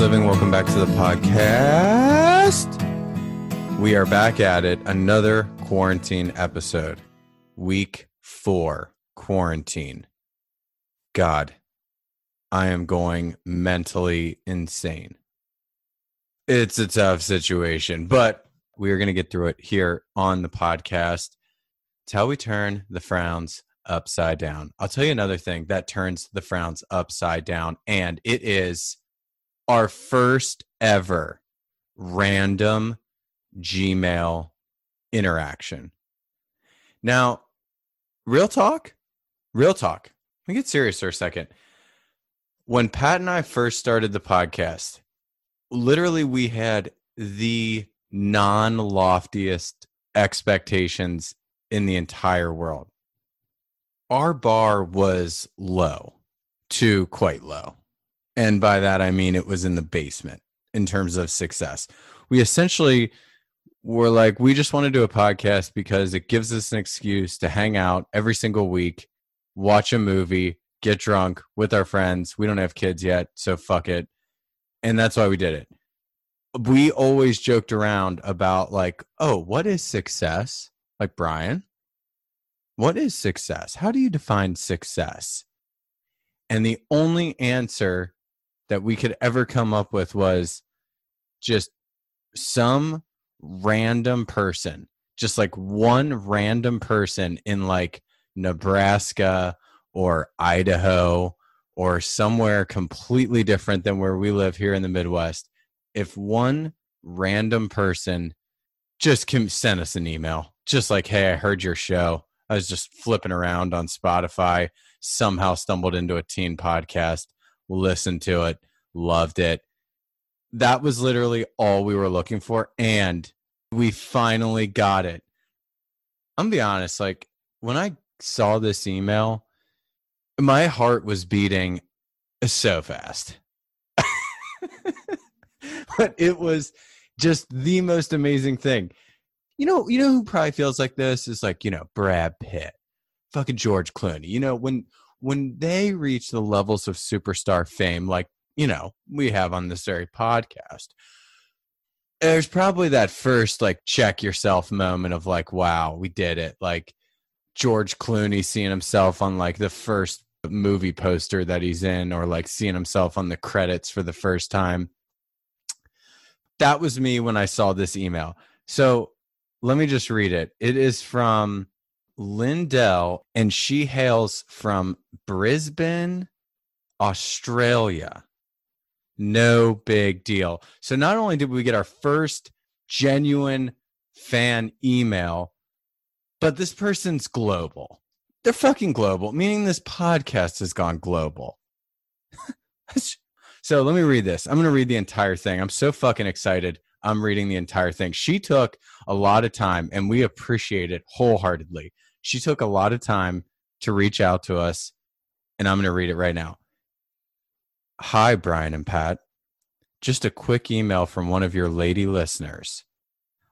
Living. Welcome back to the podcast. We are back at it. Another quarantine episode. Week four, quarantine. God, I am going mentally insane. It's a tough situation, but we are going to get through it here on the podcast. It's how we turn the frowns upside down. I'll tell you another thing that turns the frowns upside down, and it is our first ever random Gmail interaction. Now, real talk, real talk. Let me get serious for a second. When Pat and I first started the podcast, literally we had the non loftiest expectations in the entire world our bar was low to quite low. And by that, I mean it was in the basement in terms of success. We essentially were like, we just want to do a podcast because it gives us an excuse to hang out every single week, watch a movie, get drunk with our friends. We don't have kids yet, so fuck it. And that's why we did it. We always joked around about, like, oh, what is success? Like, Brian, what is success? How do you define success? And the only answer that we could ever come up with was just some random person, just like one random person in like Nebraska or Idaho or somewhere completely different than where we live here in the Midwest. If one random person just can send us an email, just like, hey, I heard your show. I was just flipping around on Spotify, somehow stumbled into a teen podcast, listened to it, loved it. That was literally all we were looking for. And we finally got it. I'm be honest, like when I saw this email, my heart was beating so fast. but it was just the most amazing thing you know, you know who probably feels like this is like, you know, Brad Pitt, fucking George Clooney. You know, when when they reach the levels of superstar fame, like, you know, we have on this very podcast, there's probably that first like check yourself moment of like, wow, we did it. Like George Clooney seeing himself on like the first movie poster that he's in, or like seeing himself on the credits for the first time. That was me when I saw this email. So let me just read it. It is from Lindell, and she hails from Brisbane, Australia. No big deal. So, not only did we get our first genuine fan email, but this person's global. They're fucking global, meaning this podcast has gone global. so, let me read this. I'm going to read the entire thing. I'm so fucking excited. I'm reading the entire thing. She took a lot of time and we appreciate it wholeheartedly. She took a lot of time to reach out to us, and I'm going to read it right now. Hi, Brian and Pat. Just a quick email from one of your lady listeners.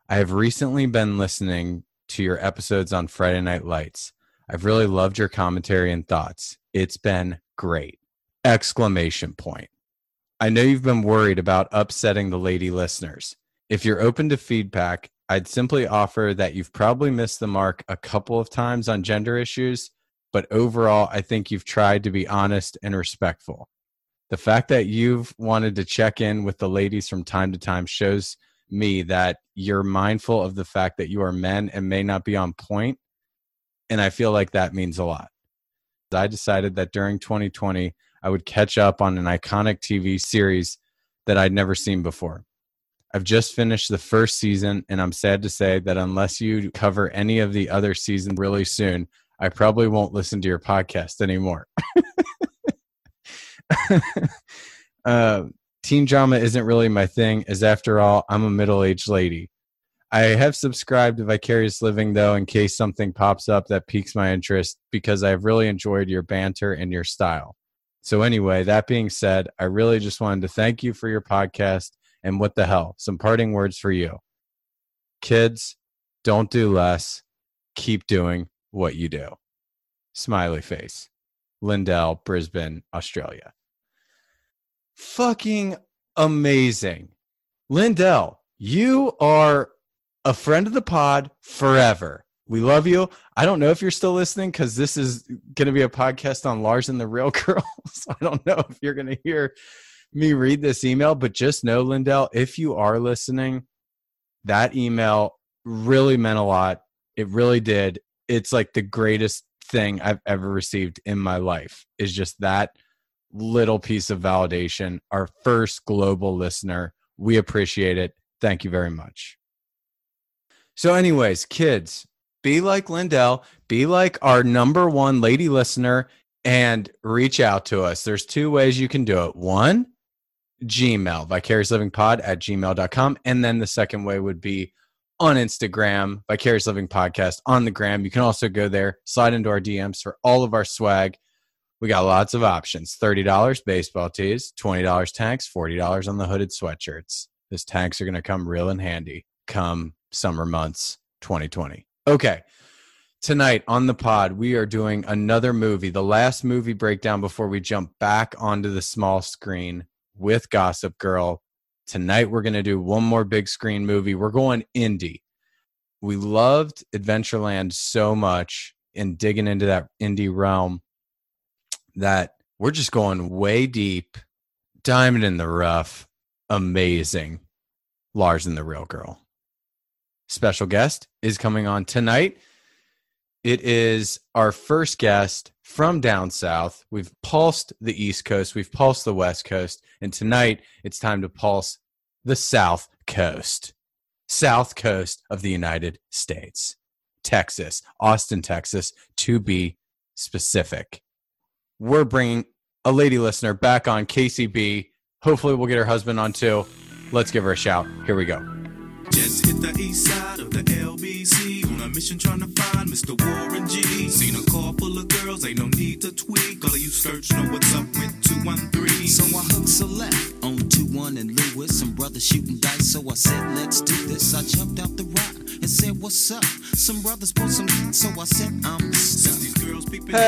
I have recently been listening to your episodes on Friday Night Lights. I've really loved your commentary and thoughts. It's been great. Exclamation point. I know you've been worried about upsetting the lady listeners. If you're open to feedback, I'd simply offer that you've probably missed the mark a couple of times on gender issues, but overall, I think you've tried to be honest and respectful. The fact that you've wanted to check in with the ladies from time to time shows me that you're mindful of the fact that you are men and may not be on point, And I feel like that means a lot. I decided that during 2020, I would catch up on an iconic TV series that I'd never seen before. I've just finished the first season, and I'm sad to say that unless you cover any of the other seasons really soon, I probably won't listen to your podcast anymore. Uh, teen drama isn't really my thing, as after all, I'm a middle aged lady. I have subscribed to Vicarious Living, though, in case something pops up that piques my interest because I've really enjoyed your banter and your style. So, anyway, that being said, I really just wanted to thank you for your podcast. And what the hell? Some parting words for you. Kids, don't do less. Keep doing what you do. Smiley face. Lindell, Brisbane, Australia. Fucking amazing. Lindell, you are a friend of the pod forever. We love you. I don't know if you're still listening because this is going to be a podcast on Lars and the Real Girls. I don't know if you're going to hear me read this email, but just know, Lindell, if you are listening, that email really meant a lot. It really did. It's like the greatest thing I've ever received in my life is just that little piece of validation. Our first global listener. We appreciate it. Thank you very much. So, anyways, kids, be like Lindell, be like our number one lady listener, and reach out to us. There's two ways you can do it. One, Gmail, vicariouslivingpod at gmail.com. And then the second way would be on Instagram, Vicarious Living Podcast on the gram. You can also go there, slide into our DMs for all of our swag. We got lots of options $30 baseball tees, $20 tanks, $40 on the hooded sweatshirts. These tanks are going to come real in handy come summer months 2020. Okay. Tonight on the pod, we are doing another movie, the last movie breakdown before we jump back onto the small screen with Gossip Girl. Tonight, we're going to do one more big screen movie. We're going indie. We loved Adventureland so much and digging into that indie realm that we're just going way deep, diamond in the rough, amazing. Lars and the Real Girl special guest is coming on tonight. It is our first guest from down south. We've pulsed the East Coast, we've pulsed the West Coast, and tonight it's time to pulse the South Coast. South Coast of the United States, Texas, Austin, Texas, to be specific. We're bringing a lady listener back on Kacey B. Hopefully, we'll get her husband on too. Let's give her a shout. Here we go. Just hit the east side of the LBC on a mission trying to find Mr. Warren G. Seen a car full of girls, ain't no need to tweak. All of you search know what's up with 213. So I hooked select on 21 and Lewis. Some brothers shooting dice, so I said, let's do this. I jumped out the rock and said, what's up? Some brothers want some, so I said, I'm stuck. Hey!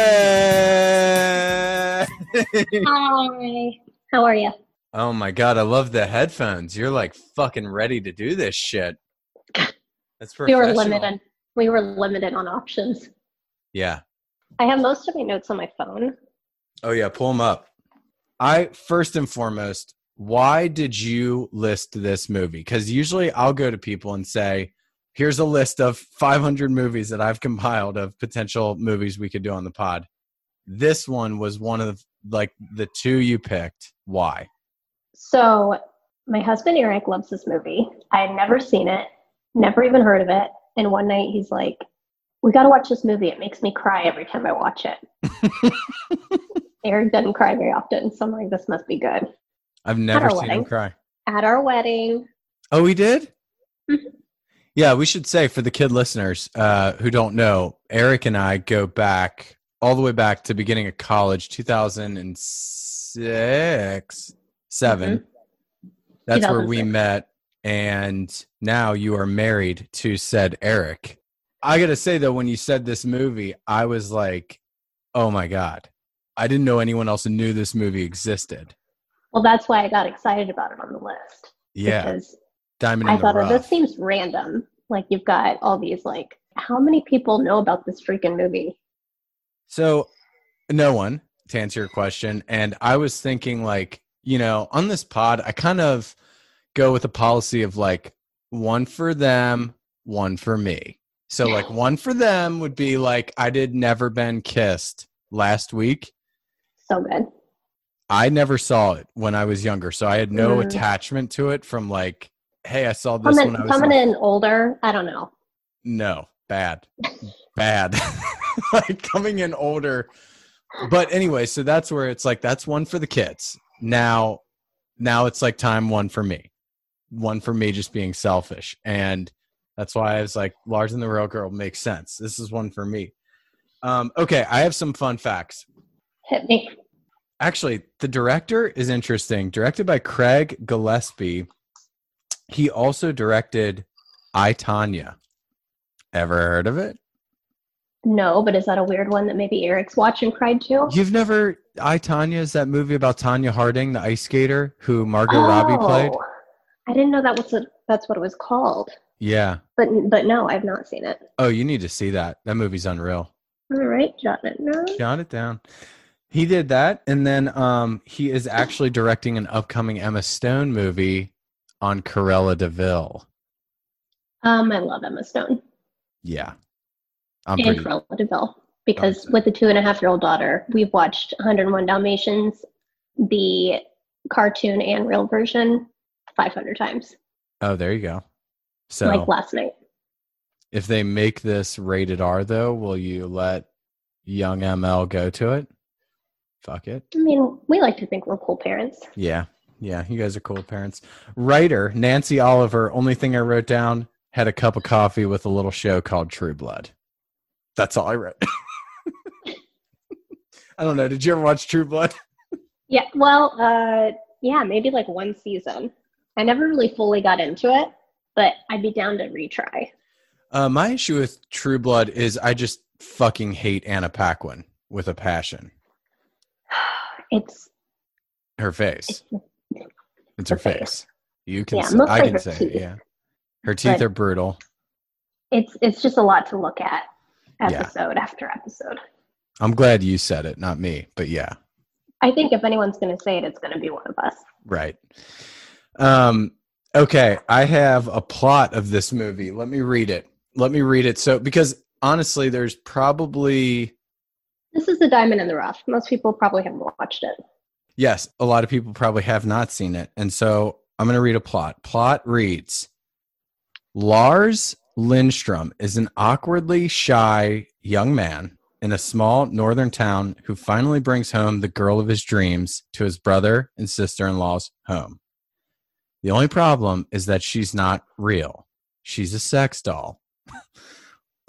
Hi. How are you? Oh my god, I love the headphones. You're like fucking ready to do this shit. That's professional. we were limited. We were limited on options. Yeah. I have most of my notes on my phone. Oh yeah, pull them up. I first and foremost, why did you list this movie? Because usually I'll go to people and say, "Here's a list of 500 movies that I've compiled of potential movies we could do on the pod." This one was one of like the two you picked. Why? So my husband Eric loves this movie. I had never seen it, never even heard of it. And one night he's like, We got to watch this movie. It makes me cry every time I watch it. Eric doesn't cry very often. So I'm like, This must be good. I've never seen wedding, him cry. At our wedding. Oh, he did? Mm-hmm. Yeah, we should say for the kid listeners uh, who don't know, Eric and I go back all the way back to beginning of college, 2006 7 mm-hmm. That's where we met. And now you are married to said Eric. I got to say, though, when you said this movie, I was like, oh my God. I didn't know anyone else knew this movie existed. Well, that's why I got excited about it on the list. Yeah. Because Diamond I thought, oh, this seems random. Like, you've got all these, like, how many people know about this freaking movie? So, no one, to answer your question. And I was thinking, like, you know, on this pod, I kind of go with a policy of like one for them, one for me. So like one for them would be like I did never been kissed last week. So good. I never saw it when I was younger, so I had no mm. attachment to it from like, hey, I saw this coming, when I was coming in older. I don't know. No, bad, bad. like coming in older. But anyway, so that's where it's like that's one for the kids. Now, now it's like time one for me. One for me just being selfish. And that's why I was like, Lars and the Real Girl makes sense. This is one for me. Um, okay, I have some fun facts. Hit me. Actually, the director is interesting. Directed by Craig Gillespie. He also directed I Tonya. Ever heard of it? No, but is that a weird one that maybe Eric's watched and cried to? You've never I Tonya is that movie about Tonya Harding, the ice skater who Margot Robbie played? I didn't know that was a, that's what it was called. Yeah. But but no, I've not seen it. Oh, you need to see that. That movie's unreal. All right, jot it down. Jot it down. He did that, and then um, he is actually directing an upcoming Emma Stone movie on Cruella de Vil. Um, I love Emma Stone Yeah, I'm and pretty. Cruella de because with the two and a half year old daughter, we've watched 101 Dalmatians, the cartoon and real version, 500 times, Oh, there you go. So, like last night. if they make this rated R, though, will you let young ML go to it? Fuck it. I mean, we like to think we're cool parents. Yeah. Yeah. You guys are cool parents. Writer Nancy Oliver, only thing I wrote down, had a cup of coffee with a little show called True Blood. That's all I wrote. I don't know. Did you ever watch True Blood? Yeah, well, uh, yeah, maybe like one season. I never really fully got into it, but I'd be down to retry. Uh, my issue with True Blood is I just fucking hate Anna Paquin with a passion. It's Her face. it's It's her face. face. You can Yeah, say, I can say teeth. yeah. Her teeth But- are brutal. it's it's just a lot to look at Yeah. episode after episode. I'm glad you said it, not me, but yeah. I think if anyone's going to say it, it's going to be one of us. Right. Um, okay, I have a plot of this movie. Let me read it. Let me read it. So, because honestly, there's probably, This is the diamond in the rough. Most people probably haven't watched it. yes, a lot of people probably have not seen it. And so I'm going to read a plot. Plot reads Lars Lindstrom is an awkwardly shy young man in a small northern town who finally brings home the girl of his dreams to his brother and sister in law's home. The only problem is that she's not real. She's a sex doll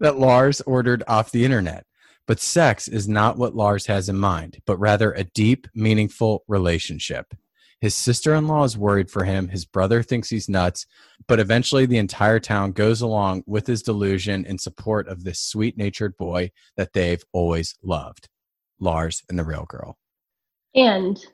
that Lars ordered off the internet. But sex is not what Lars has in mind, but rather a deep, meaningful relationship. His sister in law is worried for him. His brother thinks he's nuts, but eventually the entire town goes along with his delusion in support of this sweet natured boy that they've always loved Lars and the real girl. And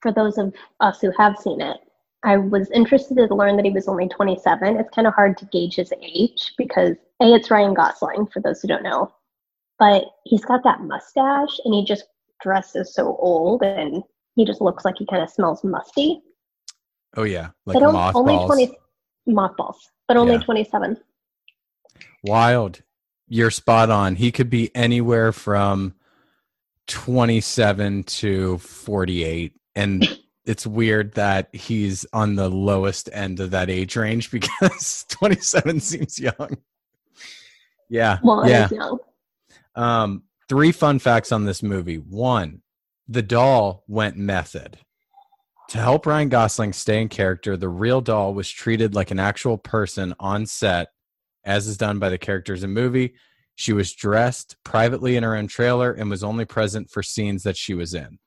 for those of us who have seen it, I was interested to learn that he was only 27. It's kind of hard to gauge his age because A, it's Ryan Gosling, for those who don't know. But he's got that mustache and he just dresses so old and he just looks like he kind of smells musty. Oh, yeah. Like but on- only 20 mothballs, but only Yeah. 27. Wild. You're spot on. He could be anywhere from 27 to 48. And it's weird that he's on the lowest end of that age range because 27 seems young. Yeah. Well, yeah. young. Um, three fun facts on this movie. One, the doll went method. To help Ryan Gosling stay in character, the real doll was treated like an actual person on set, as is done by the characters in movie. She was dressed privately in her own trailer and was only present for scenes that she was in.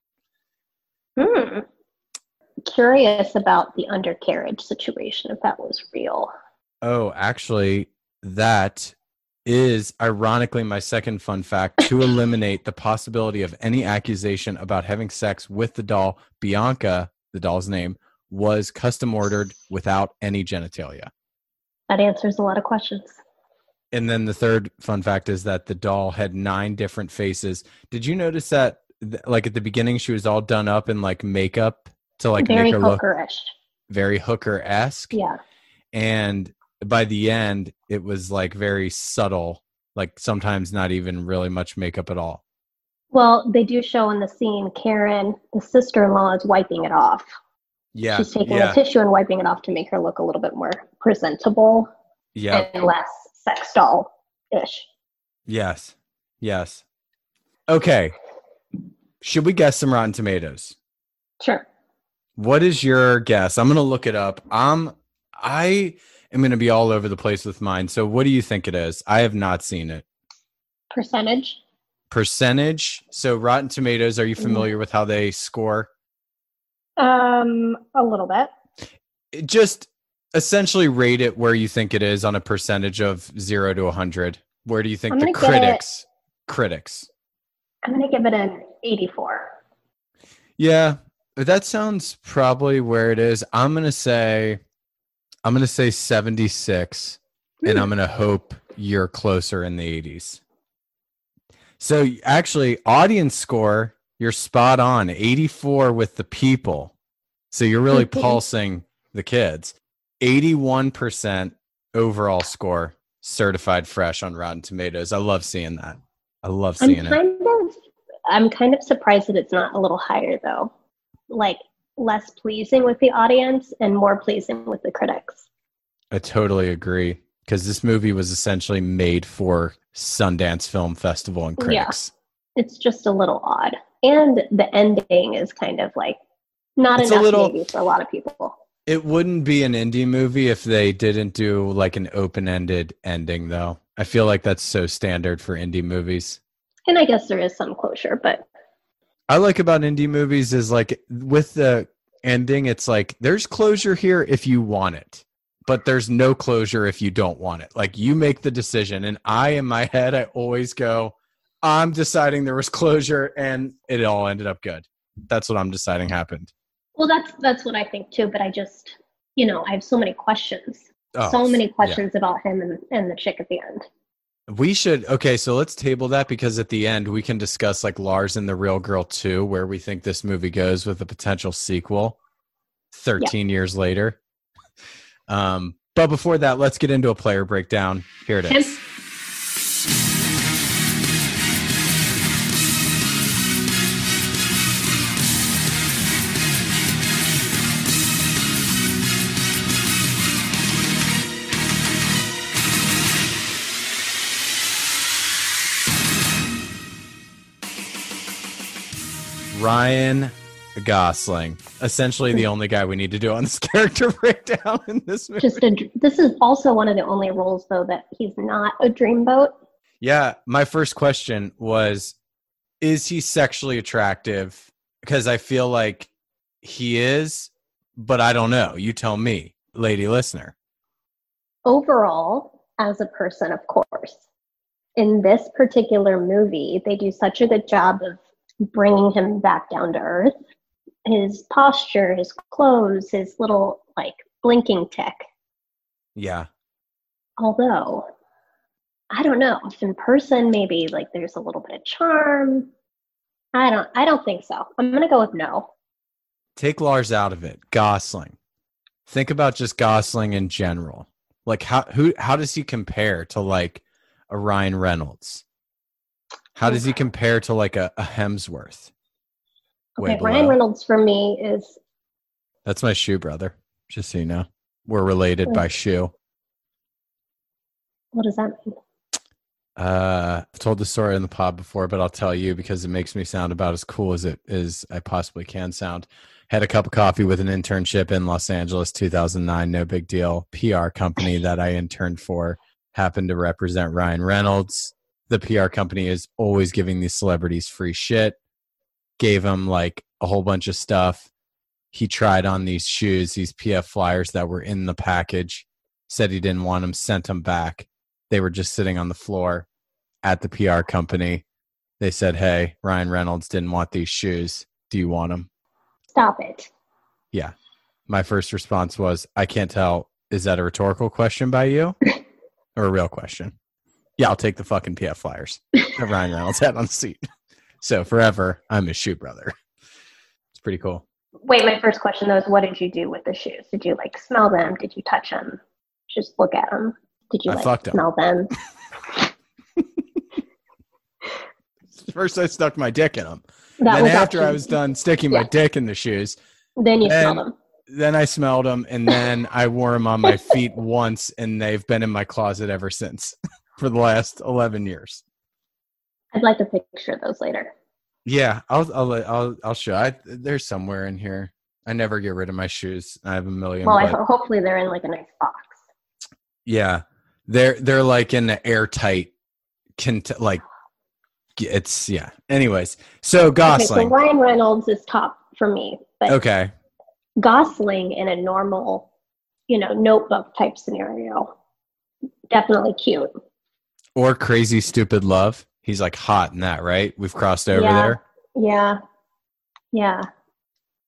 Hmm. Curious about the undercarriage situation, if that was real. Oh, actually, that is ironically my second fun fact to eliminate the possibility of any accusation about having sex with the doll. Bianca, the doll's name, was custom ordered without any genitalia. That answers a lot of questions. And then the third fun fact is that the doll had nine different faces. Did you notice that, th- like at the beginning, she was all done up in like makeup to like Very make her look hookerish. very hooker esque? Yeah. and by the end it was like very subtle like sometimes not even really much makeup at all Well, they do show in the scene Karen, the sister in law, is wiping it off. yeah She's taking yeah a tissue and wiping it off to make her look a little bit more presentable yeah and less sex doll ish. yes yes okay should we guess some rotten tomatoes Sure. What is your guess? I'm going to look it up. Um, I am going to be all over the place with mine. So, what do you think it is? I have not seen it. Percentage? Percentage. So, Rotten Tomatoes, are you Mhm. familiar with how they score? Um, a little bit. It just essentially rate it where you think it is on a percentage of zero to a 100. Where do you think the gonna it- critics? Critics. I'm gonna give it an 84. Yeah, that sounds probably where it is. I'm gonna say, I'm gonna say 76, and Hmm. I'm gonna hope you're closer in the 80s. So actually, audience score, you're spot on, 84 with the people. So you're really Mhm. pulsing the kids. 81% overall score, certified fresh on Rotten Tomatoes. I love seeing that. I love I'm seeing it. of I'm kind of surprised that it's not a little higher though. Like less pleasing with the audience and more pleasing with the critics. I totally agree because this movie was essentially made for Sundance Film Festival and critics. Yeah. It's just a little odd. And the ending is kind of like not It's a enough little- maybe for a lot of people. It wouldn't be an indie movie if they didn't do like an open-ended ending though. I feel like that's so standard for indie movies. And I guess there is some closure, but I like about indie movies is like with the ending it's like there's closure here if you want it. But there's no closure if you don't want it. Like you make the decision and I in my head I always go I'm deciding there was closure and it all ended up good. That's what I'm deciding happened. well that's that's what I think too, but I just you know, I have so many questions. Oh, so many yeah. questions about him and, and the chick at the end. We should okay, so let's table that because at the end we can discuss like Lars and the Real Girl 2, where we think this movie goes with a potential sequel 13 years later. Um, but before that, let's get into a player breakdown. Here it is. Ryan Gosling, essentially the only guy we need to do on this character breakdown in this movie. Just a, this is also one of the only roles though that he's not a dreamboat. Yeah, my first question was is he sexually attractive? Because I feel like he is, but I don't know. You tell me, lady listener. Overall, as a person, of course, in this particular movie, they do such a good job of bringing him back down to earth. His posture, his clothes, his little like blinking tick. Yeah. Although, I don't know if in person maybe like there's a little bit of charm. I don't. I don't think so. I'm gonna go with no. Take Lars out of it. Gosling. Think about just Gosling in general. Like how who how does he compare to like a Ryan Reynolds? How does he compare to like a, a Hemsworth? Way Okay, Ryan. Reynolds for me is That's my shoe brother. Just so you know. We're related by shoe. what does that mean? Uh, I've told the story in the pod before, but I'll tell you because it makes me sound about as cool as it as I possibly can sound. Had a cup of coffee with an internship in Los Angeles, 2009. No big deal. PR company that I interned for happened to represent Ryan Reynolds. The PR company is always giving these celebrities free shit. Gave him like a whole bunch of stuff. He tried on these shoes, these PF flyers that were in the package. Said he didn't want them, sent them back they were just sitting on the floor at the PR company. They said, "Hey, Ryan Reynolds didn't want these shoes. Do you want them?" Stop it. Yeah. My first response was, "I can't tell. Is that a rhetorical question by you or a real question?" Yeah, I'll take the fucking PF flyers that Ryan Reynolds had on the seat. So forever, I'm his shoe brother. It's pretty cool. Wait, my first question though is what did you do with the shoes? Did you like smell them? Did you touch them? Just look at them? Did you I like smell them? First, I stuck my dick in them. That then was after I was done sticking my dick in the shoes, Then you then- smell them. then I smelled them, and then I wore them on my feet once, and they've been in my closet ever since for the last eleven years. I'd like a picture of those later. Yeah, I'll I'll I'll I'll show. I there's somewhere in here. I never get rid of my shoes. I have a million. Well, I ho- hopefully they're in like a nice box. yeah, they're they're like in the airtight, cont- like it's yeah. Anyways, so Okay, so Ryan Reynolds is top for me, but Okay, Gosling in a normal, you know, notebook type scenario, definitely cute. Or Crazy Stupid Love. He's like hot in that, right? We've crossed over Yeah. there. Yeah, yeah.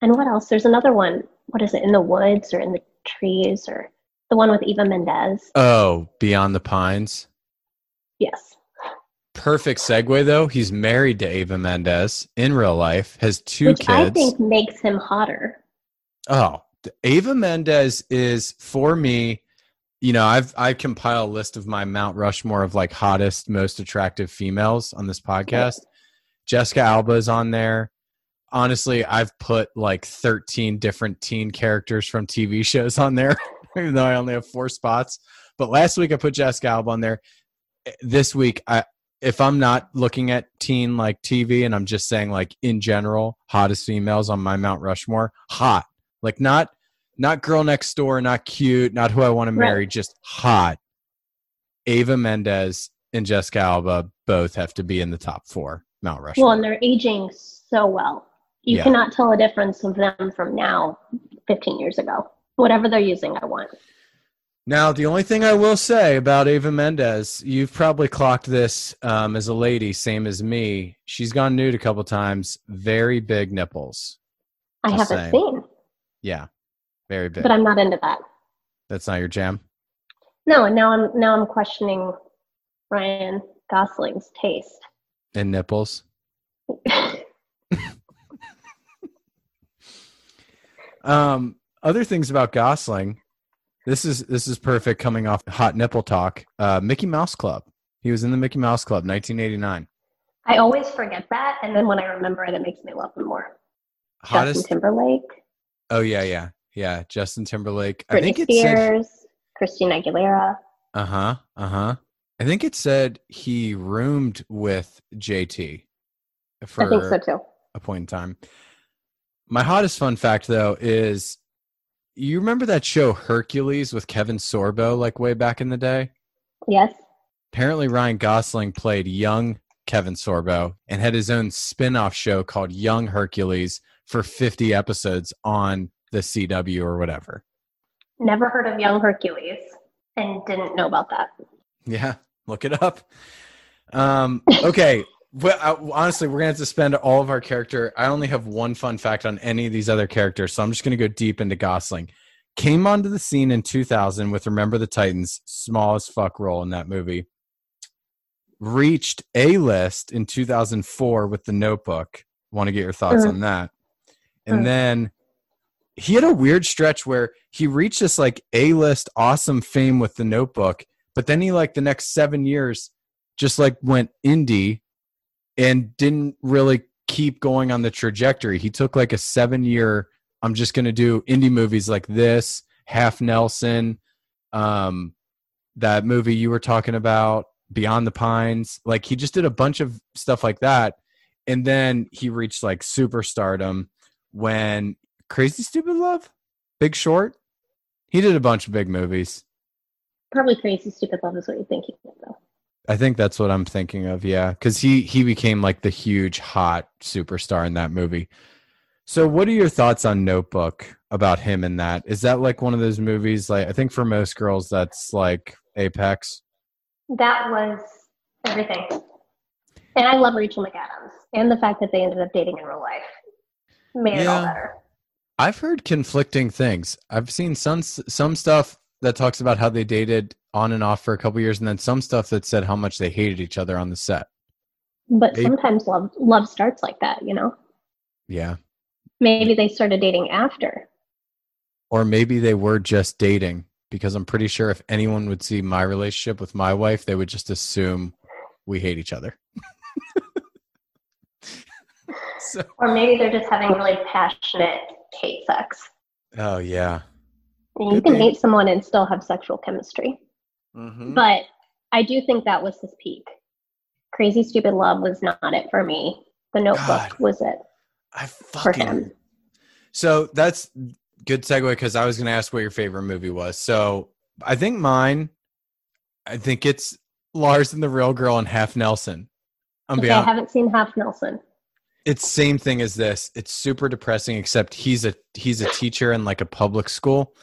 And what else? There's another one. What is it? In the woods or in the trees or the one with Eva Mendes? Oh, Beyond the Pines. Yes. Perfect segue though. He's married to Eva Mendes in real life. Has two Which kids. I think makes him hotter. Oh, Ava Mendez is for me. You know, I've I compile a list of my Mount Rushmore of like hottest, most attractive females on this podcast. Jessica Alba is on there. Honestly, I've put like 13 different teen characters from TV shows on there, even though I only have four spots. But last week I put Jessica Alba on there. Eh, This week, I if I'm not looking at teen like TV and I'm just saying like in general, hottest females on my Mount Rushmore, hot like not not girl next door not cute not who i want to Right. marry just hot ava mendez and jessica alba both have to be in the top four mount rushmore Well, and they're aging so well. You Yeah. cannot tell a difference of them from now, 15 years ago. Whatever they're using, I want. now the only thing i will say about ava mendez you've probably clocked this um, as a lady same as me she's gone nude a couple times very big nipples I Just haven't saying. seen, yeah very big but I'm not into that. that's not your jam No, and now I'm now I'm questioning Ryan Gosling's taste. and nipples Um, other things about Gosling. This is this is perfect coming off hot nipple talk. Uh, Mickey Mouse Club. He was in the Mickey Mouse Club, 1989. I always forget that, and then when I remember it, it makes me love him more. Hottest. Justin Timberlake, Oh yeah, yeah, yeah. Justin Timberlake. I Britney think it said. Spears, Christina Aguilera. Uh huh. Uh huh. I think it said he roomed with JT for I think so too. a point in time. My hottest fun fact though is you remember that show Hercules with Kevin Sorbo like way back in the day? Yes. apparently Ryan Gosling played young Kevin Sorbo and had his own spin-off show called Young Hercules for 50 episodes on the CW or whatever. Never heard of Young Hercules and didn't know about that. Yeah, look it up. Um, okay. Well, I, honestly, we're gonna have to spend all of our character. I only have one fun fact on any of these other characters, so I'm just gonna go deep into Gosling. Came onto the scene in 2000 with Remember the Titans, small as fuck role in that movie. Reached A list in 2004 with The Notebook. Want to get your thoughts Mhm. on that? And Mhm. then he had a weird stretch where he reached this like A list awesome fame with The Notebook, but then he like the next seven years just like went indie and didn't really keep going on the trajectory. He took like a seven year, I'm just gonna do indie movies like this, Half Nelson, um, that movie you were talking about, Beyond the Pines. Like he just did a bunch of stuff like that. And then he reached like superstardom when Crazy Stupid Love, Big Short. He did a bunch of big movies. Probably Crazy Stupid Love is what you're thinking of, though. I think that's what I'm thinking of. Yeah, because he he became like the huge hot superstar in that movie. So, what are your thoughts on Notebook about him in that? Is that like one of those movies? Like, I think for most girls, that's like apex. That was everything. And I love Rachel McAdams. And the fact that they ended up dating in real life made it all better. I've heard conflicting things. I've seen some some stuff that talks about how they dated on and off for a couple years, and then some stuff that said how much they hated each other on the set. But They- sometimes love love starts like that, you know? Yeah, Maybe they started dating after. or maybe they were just dating because I'm pretty sure if anyone would see my relationship with my wife, they would just assume we hate each other. so, Or maybe they're just having really passionate hate sex. oh yeah. And you can hate someone and still have sexual chemistry. Mm-hmm. But I do think that was his peak. Crazy Stupid Love was not it for me. The Notebook God. was it. I For fucking. him. So that's good segue because I was going to ask what your favorite movie was. So I think mine, I think it's Lars and the Real Girl and Half Nelson. I'm Okay, I haven't seen Half Nelson. It's same thing as this. It's super depressing, except he's a he's a teacher in like a public school,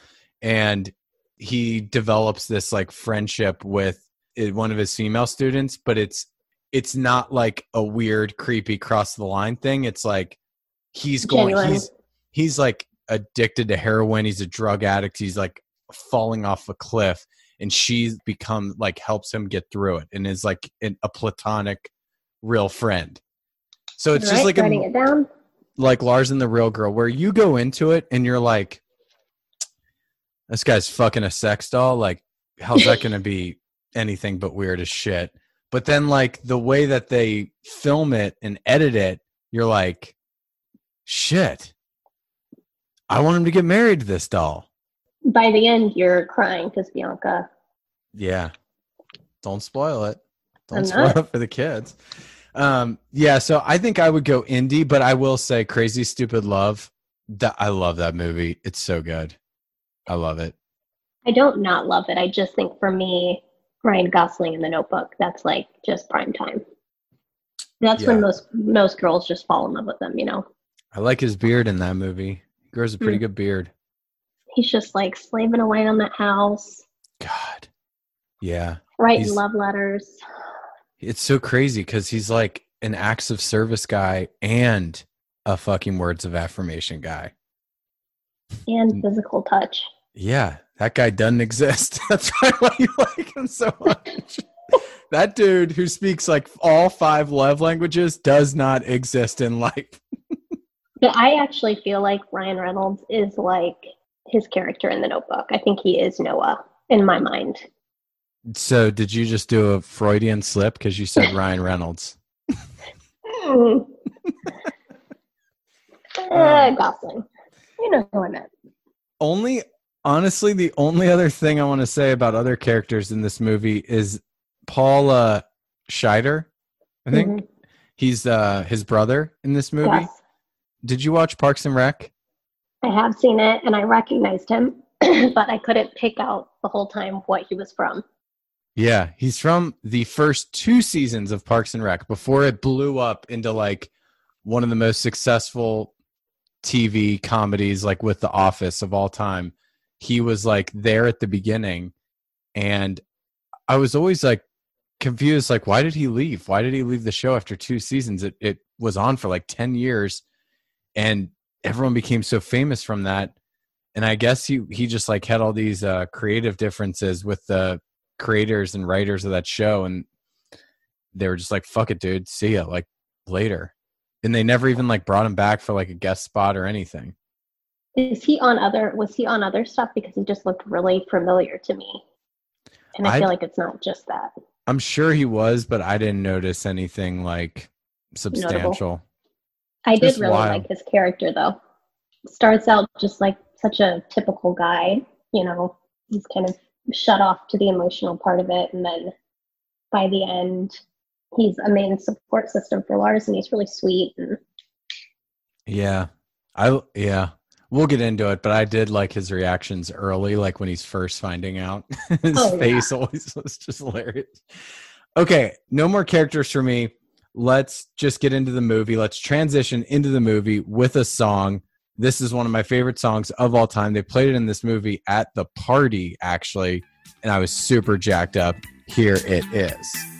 and he develops this like friendship with uh, one of his female students, but it's it's not like a weird, creepy cross the line thing. It's like he's going Genuine. he's he's like addicted to heroin. He's a drug addict. He's like falling off a cliff, and she's become like helps him get through it, and is like an, a platonic, real friend. So it's All just right, like a, it down. like Lars and the Real Girl, where you go into it and you're like, this guy's fucking a sex doll. Like, how's that going to be anything but weird as shit? But then, like, the way that they film it and edit it, you're like, shit, I want him to get married to this doll. By the end, you're crying because Bianca. Yeah. Don't spoil it. Don't I'm spoil not. it for the kids. Um, yeah, so I think I would go indie, but I will say Crazy Stupid Love. That I love that movie. It's so good. I love it. I don't not love it. I just think for me, Ryan Gosling in The Notebook, that's like just prime time. That's Yeah. when most most girls just fall in love with him. You know, I like his beard in that movie. He grows a pretty Mm. good beard. he's just like slaving away on that house, God. Yeah. writing He's- love letters. It's so crazy because he's like an acts of service guy and a fucking words of affirmation guy. and Mm. physical touch. Yeah, that guy doesn't exist. That's why you like him so much. that dude who speaks like all five love languages does not exist in life. But I actually feel like Ryan Reynolds is like his character in The Notebook. I think he is Noah in my mind. So, did you just do a Freudian slip because you said Ryan Reynolds? Mm. uh, Um, Gosling. You know who I meant. Only, honestly, the only other thing I want to say about other characters in this movie is Paul Schneider. I think Mhm. he's uh, his brother in this movie. Yes. Did you watch Parks and Rec? I have seen it and I recognized him, but I couldn't pick out the whole time what he was from. Yeah, he's from the first two seasons of Parks and Rec before it blew up into like one of the most successful TV comedies, like with The Office of all time. He was like there at the beginning, and I was always like confused, like why did he leave? Why did he leave the show after two seasons? It it was on for like ten years, and everyone became so famous from that. And I guess he he just like had all these uh, creative differences with the creators and writers of that show and they were just like fuck it dude see ya like later and they never even like brought him back for like a guest spot or anything Is he on other was he on other stuff because he just looked really familiar to me. And I I- feel like it's not just that. i'm sure he was but i didn't notice anything like substantial I did really wild. like his character though. Starts out just like such a typical guy, you know, he's kind of shut off to the emotional part of it. And then by the end he's a main support system for Lars and he's really sweet. And yeah. I yeah. We'll get into it but i did like his reactions early like when he's first finding out. His Oh, yeah. face always was just hilarious. Okay no more characters for me. Let's just get into the movie. Let's transition into the movie with a song this is one of my favorite songs of all time. They played it in this movie at the party actually and i was super jacked up. Here it is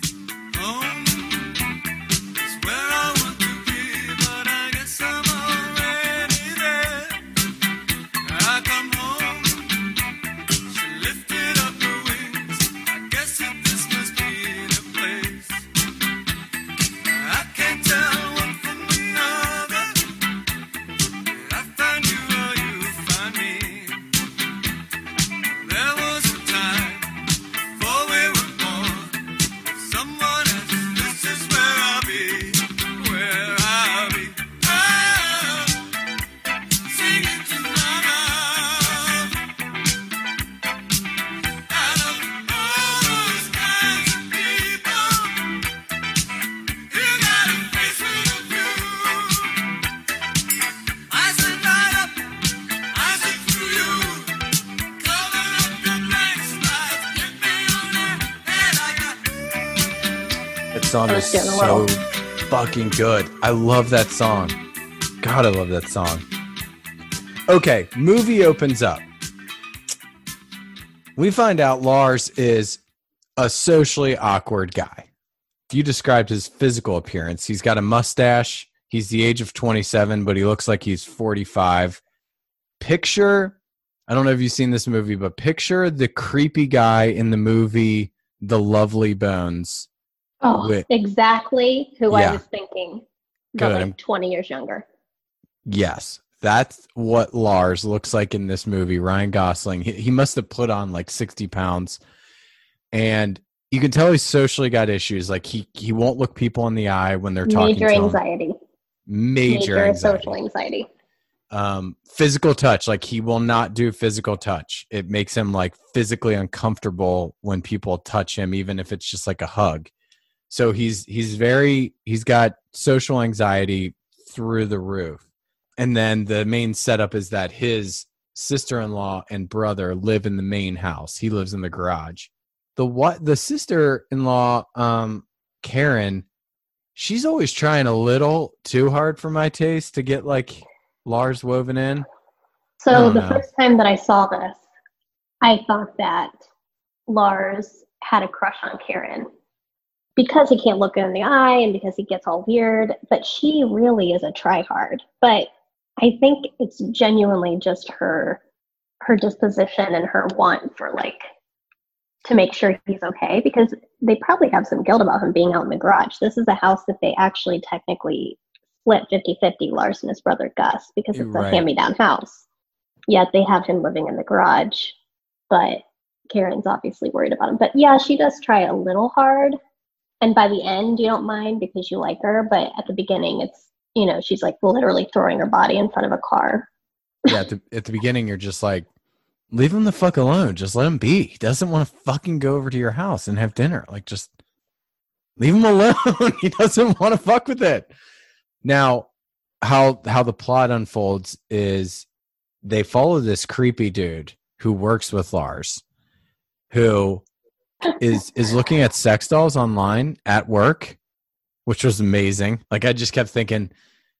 song is Toast in the so world. fucking good. I love that song. God, I love that song. Okay, movie opens up. We find out Lars is a socially awkward guy. You described his physical appearance. He's got a mustache. He's the age of 27, but he looks like he's 45. Picture, I don't know if you've seen this movie, but picture the creepy guy in the movie The Lovely Bones. Oh, Wait. exactly who Yeah. I was thinking. But Good. like 20 years younger. Yes, that's what Lars looks like in this movie. Ryan Gosling, he, he must have put on like 60 pounds. And you can tell he's socially got issues. Like he, he won't look people in the eye when they're talking Major to him. anxiety. Major, Major anxiety. social anxiety. um physical touch like he will not do physical touch it makes him like physically uncomfortable when people touch him even if it's just like a hug so he's he's very he's got social anxiety through the roof and then the main setup is that his sister-in-law and brother live in the main house he lives in the garage the what the sister-in-law um karen she's always trying a little too hard for my taste to get like Lars woven in. So the know. first time that I saw this, I thought that Lars had a crush on Karen because he can't look in the eye and because he gets all weird. But she really is a tryhard. But I think it's genuinely just her her disposition and her want for like to make sure he's okay because they probably have some guilt about him being out in the garage. This is a house that they actually technically split 50-50 Lars and his brother Gus because it's Right. a hand-me-down house. Yet they have him living in the garage, but Karen's obviously worried about him. But yeah, she does try a little hard. And by the end, you don't mind because you like her. But at the beginning, it's, you know, she's like literally throwing her body in front of a car. Yeah, at the, at the beginning, you're just like, leave him the fuck alone. Just let him be. He doesn't want to fucking go over to your house and have dinner. Like, just leave him alone. he doesn't want to fuck with it. Now, how how the plot unfolds is they follow this creepy dude who works with Lars, who is is looking at sex dolls online at work, which was amazing. Like I just kept thinking,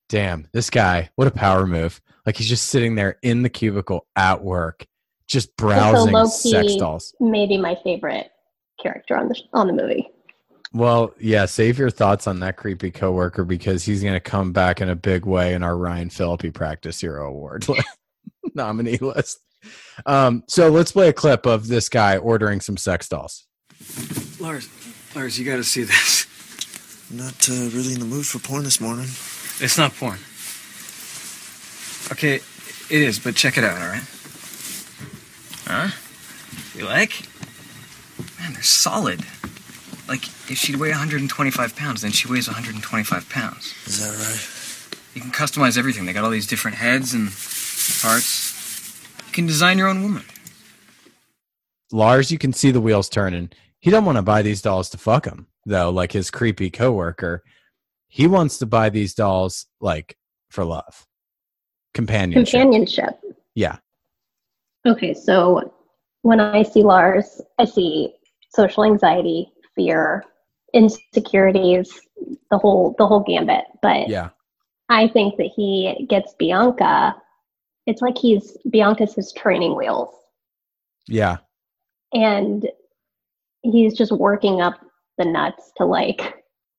damn, this guy, what a power move. Like he's just sitting there in the cubicle at work, just browsing low-key- sex dolls. Maybe my favorite character on the on the movie. Well, yeah, save your thoughts on that creepy coworker because he's going to come back in a big way in our Ryan Phillippe Practice Hero Award nominee list. Um, so let's play a clip of this guy ordering some sex dolls. Lars, Lars, you gotta see this. Not uh, really in the mood for porn this morning. It's not porn. Okay, it is, but check it out, alright? Huh? You like? Man, they're solid. Like, if she'd weigh 125 pounds, then she weighs 125 pounds. Is that right? You can customize everything. They got all these different heads and parts. You can design your own woman. Lars, you can see the wheels turning. He don't want to buy these dolls to fuck him, though, like his creepy coworker. He wants to buy these dolls like for love. Companionship. Companionship. yeah. Okay, so when I see Lars, I see social anxiety, fear, insecurities, the whole the whole gambit. But Yeah. I think that he gets Bianca. It's like he's Bianca's his training wheels, Yeah. and he's just working up the nuts to like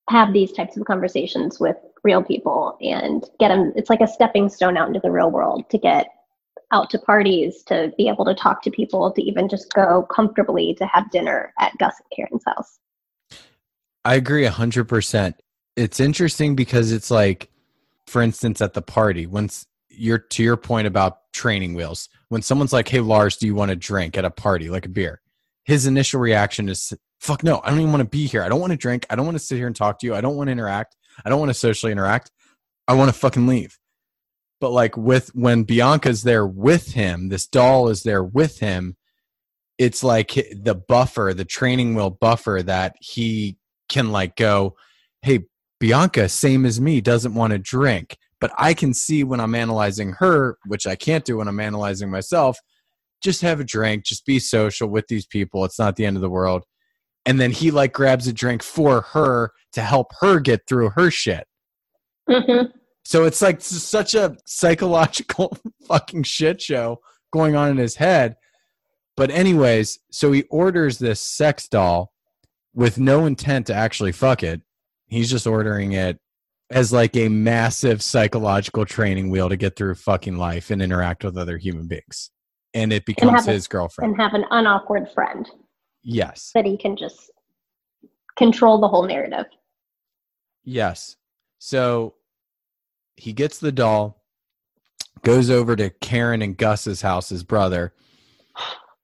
have these types of conversations with real people and get him. It's like a stepping stone out into the real world to get out to parties, to be able to talk to people, to even just go comfortably to have dinner at Gus and Karen's house. I agree a hundred percent. It's interesting because it's like, for instance, at the party, once you're to your point about training wheels, when someone's like, Hey Lars, do you want a drink at a party, like a beer? His initial reaction is fuck no, I don't even want to be here. I don't want to drink. I don't want to sit here and talk to you. I don't want to interact. I don't want to socially interact. I want to fucking leave. But like with when Bianca's there with him, this doll is there with him, it's like the buffer, the training wheel buffer that he can like go, hey, Bianca, same as me, doesn't want to drink. But I can see when I'm analyzing her, which I can't do when I'm analyzing myself, just have a drink, just be social with these people. It's not the end of the world. and then he like grabs a drink for her to help her get through her shit. hmm So it's like such a psychological fucking shit show going on in his head. But anyways, so he orders this sex doll with no intent to actually fuck it. He's just ordering it as like a massive psychological training wheel to get through fucking life and interact with other human beings. And it becomes have a- his girlfriend. And have an unawkward friend yes. that he can just control the whole narrative. Yes. So he gets the doll, goes over to Karen and Gus's house, his brother,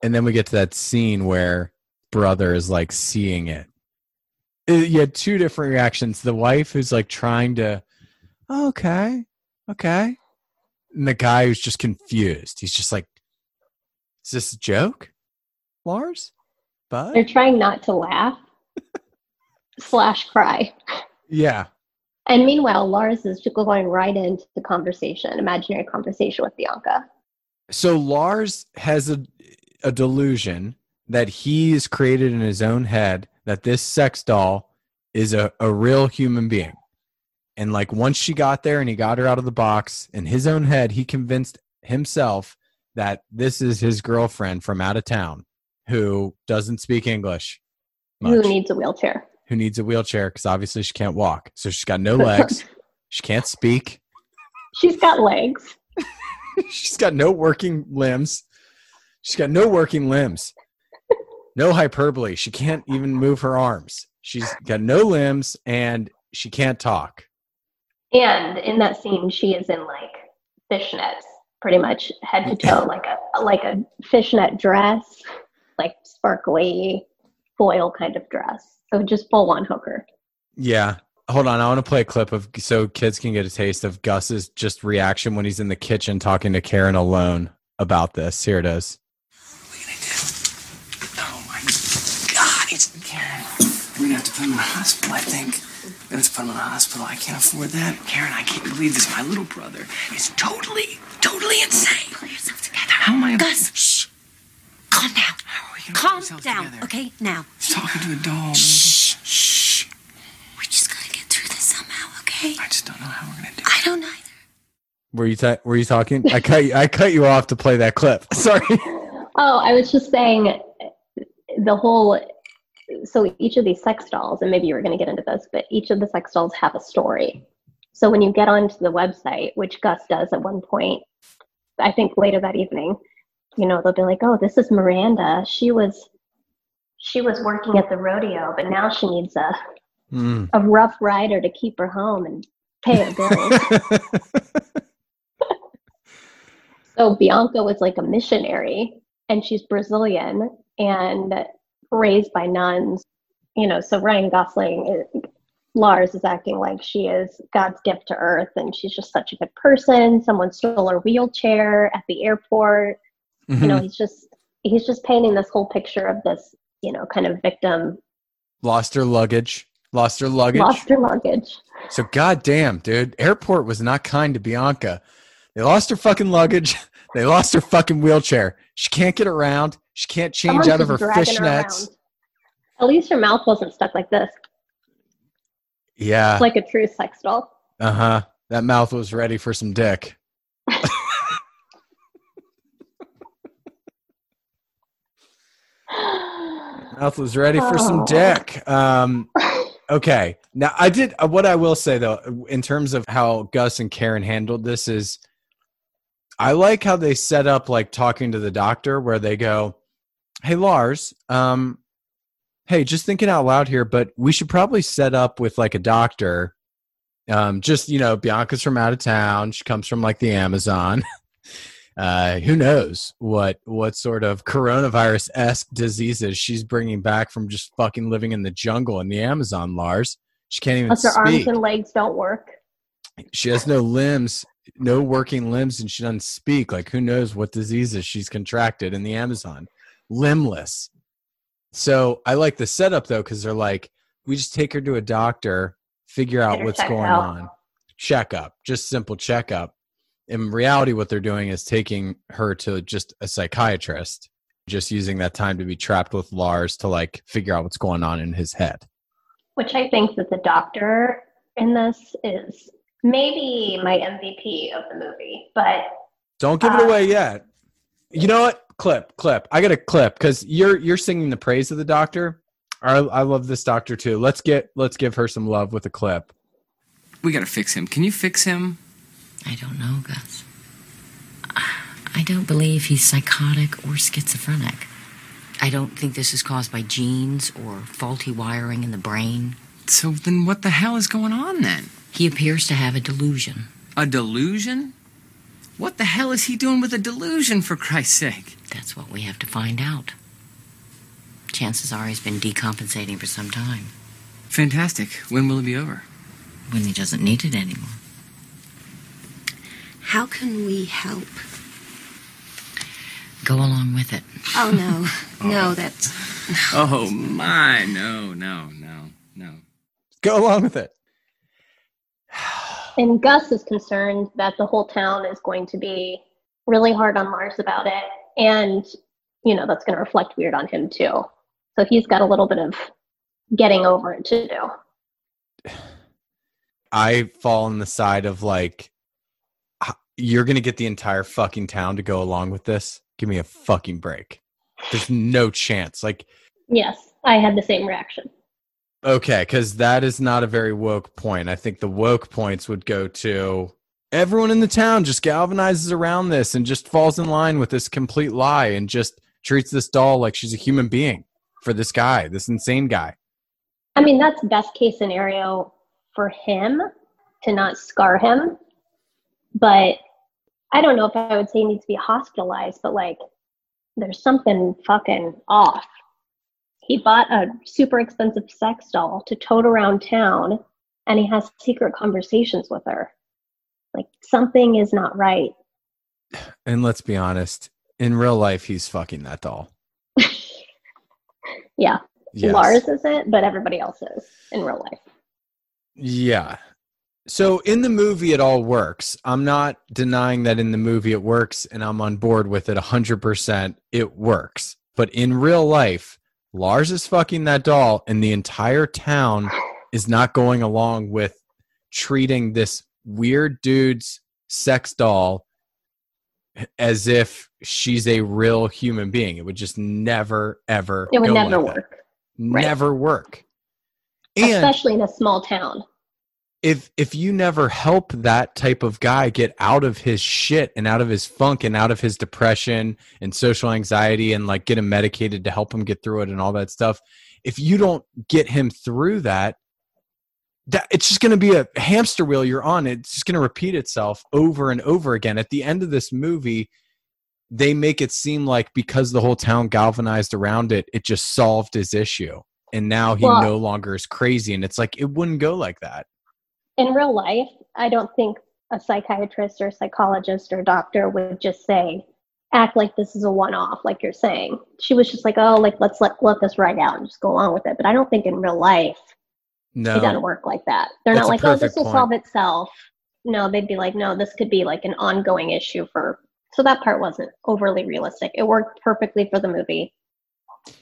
and then we get to that scene where brother is like seeing it. Uh, You had two different reactions. The wife who's like trying to, "Oh, okay, okay, and the guy who's just confused. He's just like, "Is this a joke, Lars?" But They're trying not to laugh slash cry. yeah, And meanwhile, Lars is just going right into the conversation, imaginary conversation with Bianca. so Lars has a a delusion that he's created in his own head that this sex doll is a, a real human being. And like once she got there and he got her out of the box in his own head, he convinced himself that this is his girlfriend from out of town who doesn't speak English. Who needs a wheelchair? who needs a wheelchair because obviously she can't walk. So she's got no legs. she can't speak. She's got legs. She's got no working limbs. She's got no working limbs. No hyperbole. She can't even move her arms. She's got no limbs and she can't talk. And in that scene, she is in like fishnets, pretty much head to toe, like a like a fishnet dress, like sparkly foil kind of dress. So just full on hooker. Yeah. Hold on. I want to play a clip of so kids can get a taste of Gus's just reaction when he's in the kitchen talking to Karen alone about this. Here it is. Oh my god, it's Karen. We're gonna have to put him in a hospital, I think. We're gonna have to put him in a hospital. I can't afford that. Karen, I can't believe this. My little brother is totally, totally insane. Pull yourself together. How am I Gus, shh. Calm down. How are we gonna Calm put ourselves down. together? Okay, now. He's talking to a doll, man. Shh, shh. We just gotta get through this somehow, okay? I just don't know how we're gonna do it. I don't either. Were you ta- were you talking? I cut you, I cut you off to play that clip. Sorry. Oh, I was just saying the whole. So each of these sex dolls, and maybe you were going to get into this, but each of the sex dolls have a story. So when you get onto the website, which Gus does at one point, I think later that evening, you know, they'll be like, "Oh, this is Miranda. She was, she was working at the rodeo, but now she needs a Mm. a rough rider to keep her home and pay her bills." So Bianca was like a missionary and she's Brazilian and raised by nuns. You know, so Ryan Gosling, uh, Lars is acting like she is God's gift to earth and she's just such a good person. Someone stole her wheelchair at the airport. You know, Mhm. he's just he's just painting this whole picture of this, you know, kind of victim Lost her luggage. Lost her luggage. lost her luggage. So goddamn, dude, airport was not kind to Bianca. They lost her fucking luggage. They lost her fucking wheelchair. She can't get around. She can't change Someone's out of her fishnets. At least her mouth wasn't stuck like this, Yeah. It's like a true sex doll. Uh huh. That mouth was ready for some dick. Mouth was ready for some Oh. dick. Um, okay. Now, I did uh, what I will say though, in terms of how Gus and Karen handled this, is I like how they set up like talking to the doctor, where they go, "Hey, Lars, um, hey, just thinking out loud here, but we should probably set up with like a doctor. Um, just you know, Bianca's from out of town. She comes from like the Amazon." uh, who knows what what sort of coronavirus esque diseases she's bringing back from just fucking living in the jungle in the Amazon, Lars. She can't even Plus, her arms and legs don't work. She has no limbs, no working limbs, and she doesn't speak. Like, who knows what diseases she's contracted in the Amazon? Limbless. So I like the setup though, because they're like, we just take her to a doctor, figure out what's going out. on, checkup, just simple checkup. In reality, what they're doing is taking her to just a psychiatrist just using that time to be trapped with Lars to like figure out what's going on in his head. Which I think that the doctor in this is maybe my MVP of the movie, but Don't give it Uh, away yet. You know what? Clip, clip. I got a clip because you're you're singing the praise of the doctor. I, I love this doctor too. Let's get let's give her some love with a clip. We gotta fix him. Can you fix him? I don't know, Gus. I don't believe he's psychotic or schizophrenic. I don't think this is caused by genes or faulty wiring in the brain. So then what the hell is going on then? He appears to have a delusion. A delusion? What the hell is he doing with a delusion, for Christ's sake? That's what we have to find out. Chances are he's been decompensating for some time Fantastic. When will it be over? when he doesn't need it anymore. How can we help? Go along with it. Oh no, no, oh. that's Oh my, no, no, no, no. Go along with it. And Gus is concerned that the whole town is going to be really hard on Lars about it, and you know that's going to reflect weird on him too. So he's got a little bit of getting over it to do. I fall on the side of like, you're gonna get the entire fucking town to go along with this. Give me a fucking break. There's no chance. Like, Yes, I had the same reaction. Okay, because that is not a very woke point. I think the woke points would go to everyone in the town just galvanizes around this and just falls in line with this complete lie and just treats this doll like she's a human being for this guy, this insane guy. I mean, that's best case scenario for him to not scar him. But I don't know if I would say he needs to be hospitalized, but like there's something fucking off. He bought a super expensive sex doll to tote around town and he has secret conversations with her. Like something is not right. And let's be honest, in real life, he's fucking that doll. Yeah, Yes. Lars isn't, but everybody else is in real life. Yeah. So in the movie, it all works. I'm not denying that in the movie it works, and I'm on board with it 100%. It works. But in real life, Lars is fucking that doll, and the entire town is not going along with treating this weird dude's sex doll as if she's a real human being. It would just never, ever. It would go never like that. work, Right. Never work. And especially in a small town. If if you never help that type of guy get out of his shit and out of his funk and out of his depression and social anxiety and like get him medicated to help him get through it and all that stuff if you don't get him through that that it's just going to be a hamster wheel you're on. It's just going to repeat itself over and over again. At the end of this movie they make it seem like because the whole town galvanized around it it just solved his issue. And now he Well- no longer is crazy. And it's like it wouldn't go like that in real life, I don't think a psychiatrist or psychologist or doctor would just say, act like this is a one off, like you're saying. She was just like, oh, like let's let let this ride out and just go along with it. But I don't think in real life no it doesn't work like that. They're That's not like, oh, this will point. solve itself. No, they'd be like, no, this could be like an ongoing issue for. So that part wasn't overly realistic. It worked perfectly for the movie.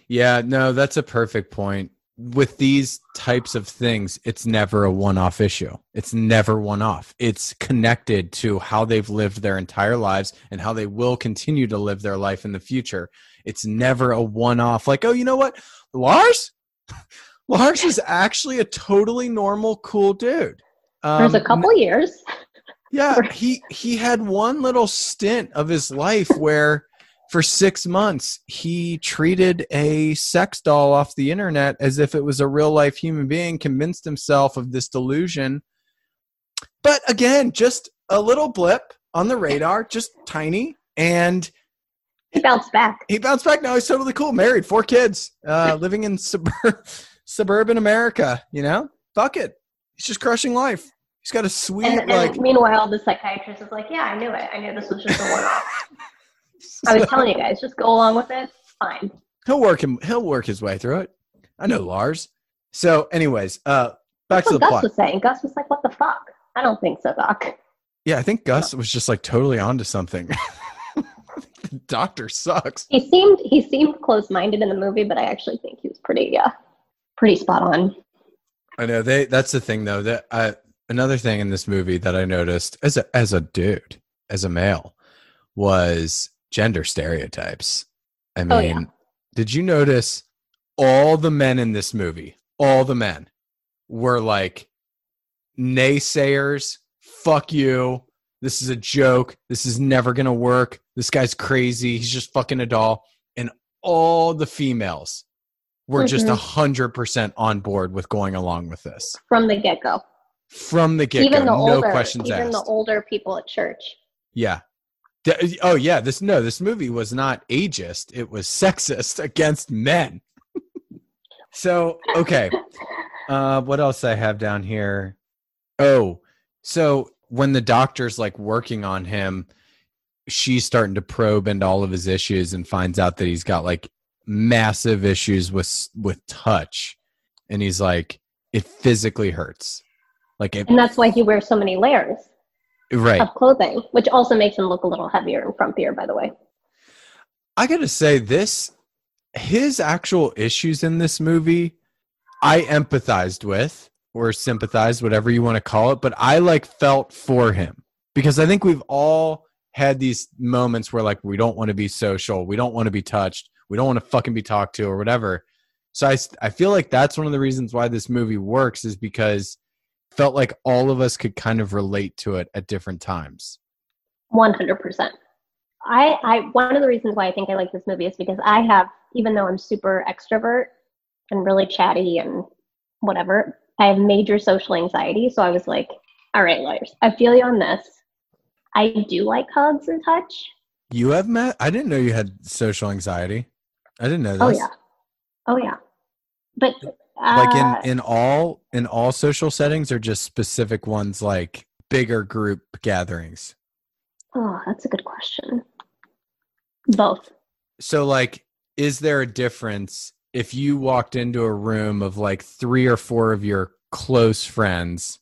Yeah, no, that's a perfect point. With these types of things, it's never a one off issue. It's never one off. It's connected to how they've lived their entire lives and how they will continue to live their life in the future. It's never a one off, like, oh, you know what? Lars? Lars is actually a totally normal, cool dude. There's a Um, couple years. yeah, he he had one little stint of his life where for 6 months he treated a sex doll off the internet as if it was a real life human being, convinced himself of this delusion. But again, just a little blip on the radar, just tiny and He bounced back. he bounced back now he's totally cool, married, four kids, uh living in suburb suburban America, you know? Fuck it. He's just crushing life. He's got a sweet And, and like meanwhile, the psychiatrist is like, "Yeah, I knew it. I knew this was just a one-off. I was telling you guys, just go along with it. Fine." he'll work him he'll work his way through it i know lars so anyways uh back That's to the Gus plot was saying. Gus was like, "What the fuck? I don't think so, Doc." yeah i think gus was just like totally onto something doctor sucks. He seemed he seemed close minded in the movie, but I actually think he was pretty uh pretty spot on. I know they. That's the thing, though. That I, another thing in this movie that I noticed as a as a dude, as a male, was gender stereotypes. I mean, Oh, yeah. did you notice all the men in this movie? All the men were like naysayers. Fuck you. This is a joke. This is never gonna work. This guy's crazy. He's just fucking a doll. And all the females were just a hundred percent on board with going along with this From the get go. from the get go, No older questions even asked. the older people at church. yeah. Oh yeah. This no. This movie was not ageist. It was sexist against men. so okay. Uh, what else I have down here? Oh, so when the doctor's like working on him, she's starting to probe into all of his issues and finds out that he's got like massive issues with with touch, and he's like, it physically hurts. Like it, And that's why he wears so many layers right. of clothing, which also makes him look a little heavier and frumpier, by the way. I gotta say this, his actual issues in this movie, I empathized with or sympathized, whatever you want to call it, but I like felt for him because I think we've all had these moments where like we don't want to be social, we don't want to be touched, we don't want to fucking be talked to or whatever. So I I feel like that's one of the reasons why this movie works is because felt like all of us could kind of relate to it at different times. One hundred percent. I, I one of the reasons why I think I like this movie is because I have, even though I'm super extrovert and really chatty and whatever, I have major social anxiety. So I was like, all right, lawyers, I feel you on this. I do like hugs and touch. You have met? I didn't know you had social anxiety. I didn't know oh, this. Oh yeah, oh yeah. But like uh, in in all in all social settings or just specific ones like bigger group gatherings oh, that's a good question. Both. so like is there a difference if you walked into a room of like three or four of your close friends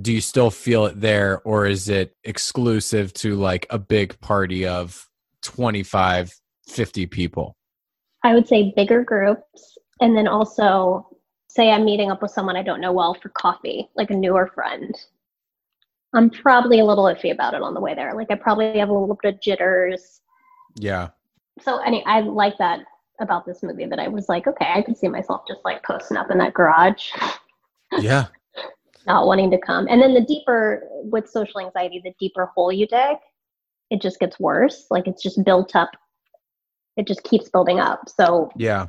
do you still feel it there or is it exclusive to like a big party of 25 50 people I would say bigger groups, and then also say I'm meeting up with someone I don't know well for coffee, like a newer friend. I'm probably a little iffy about it on the way there. Like I probably have a little bit of jitters. yeah So any, I like that about this movie that I was like, okay, I could see myself just like posting up in that garage, yeah not wanting to come. And then the deeper with social anxiety, the deeper hole you dig, it just gets worse. Like it's just built up. It just keeps building up. So yeah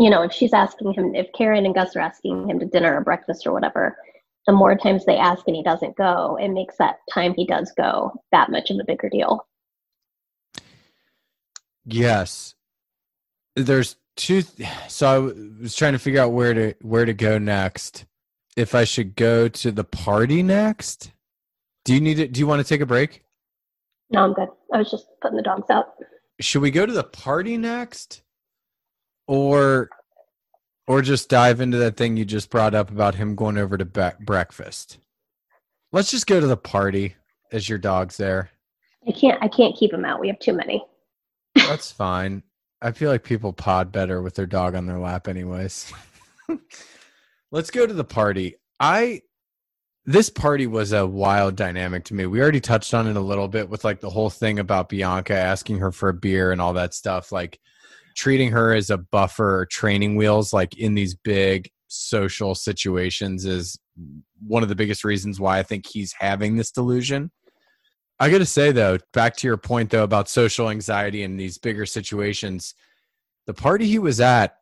you know, if she's asking him, if Karen and Gus are asking him to dinner or breakfast or whatever, the more times they ask and he doesn't go, it makes that time he does go that much of a bigger deal. Yes. There's two so I w- was trying to figure out where to where to go next. If I should go to the party next? Do you need it do you want to take a break? No, I'm good. I was just putting the dogs out. Should we go to the party next? Or or just dive into that thing you just brought up about him going over to be- breakfast? Let's just go to the party as your dog's there. I can't. I can't keep him out. We have too many. That's fine. I feel like people pod better with their dog on their lap, anyways. Let's go to the party. I this party was a wild dynamic to me. We already touched on it a little bit with like the whole thing about Bianca asking her for a beer and all that stuff, like treating her as a buffer or training wheels, like in these big social situations, is one of the biggest reasons why I think he's having this delusion. I got to say though, back to your point though about social anxiety in these bigger situations, the party he was at,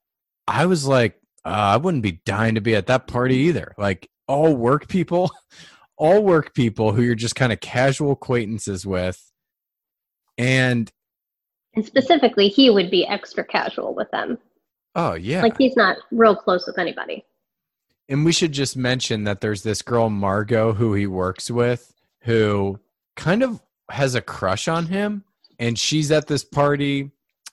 I was like, uh, I wouldn't be dying to be at that party either. Like all work people, all work people who you're just kind of casual acquaintances with, and And specifically, he would be extra casual with them. oh yeah, Like he's not real close with anybody. And we should just mention that there's this girl, Margot, who he works with, who kind of has a crush on him. And she's at this party.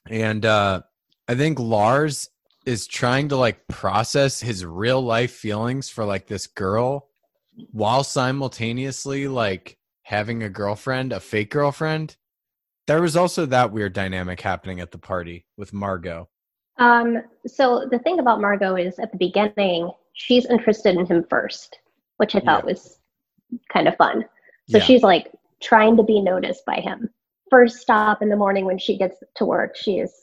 And uh, I think Lars is trying to like process his real life feelings for like this girl while simultaneously like having a girlfriend, a fake girlfriend. There was also that weird dynamic happening at the party with Margot. Um, so the thing about Margot is at the beginning, she's interested in him first, which I thought was kind of fun. So Yeah. she's like trying to be noticed by him. First stop in the morning when she gets to work, she is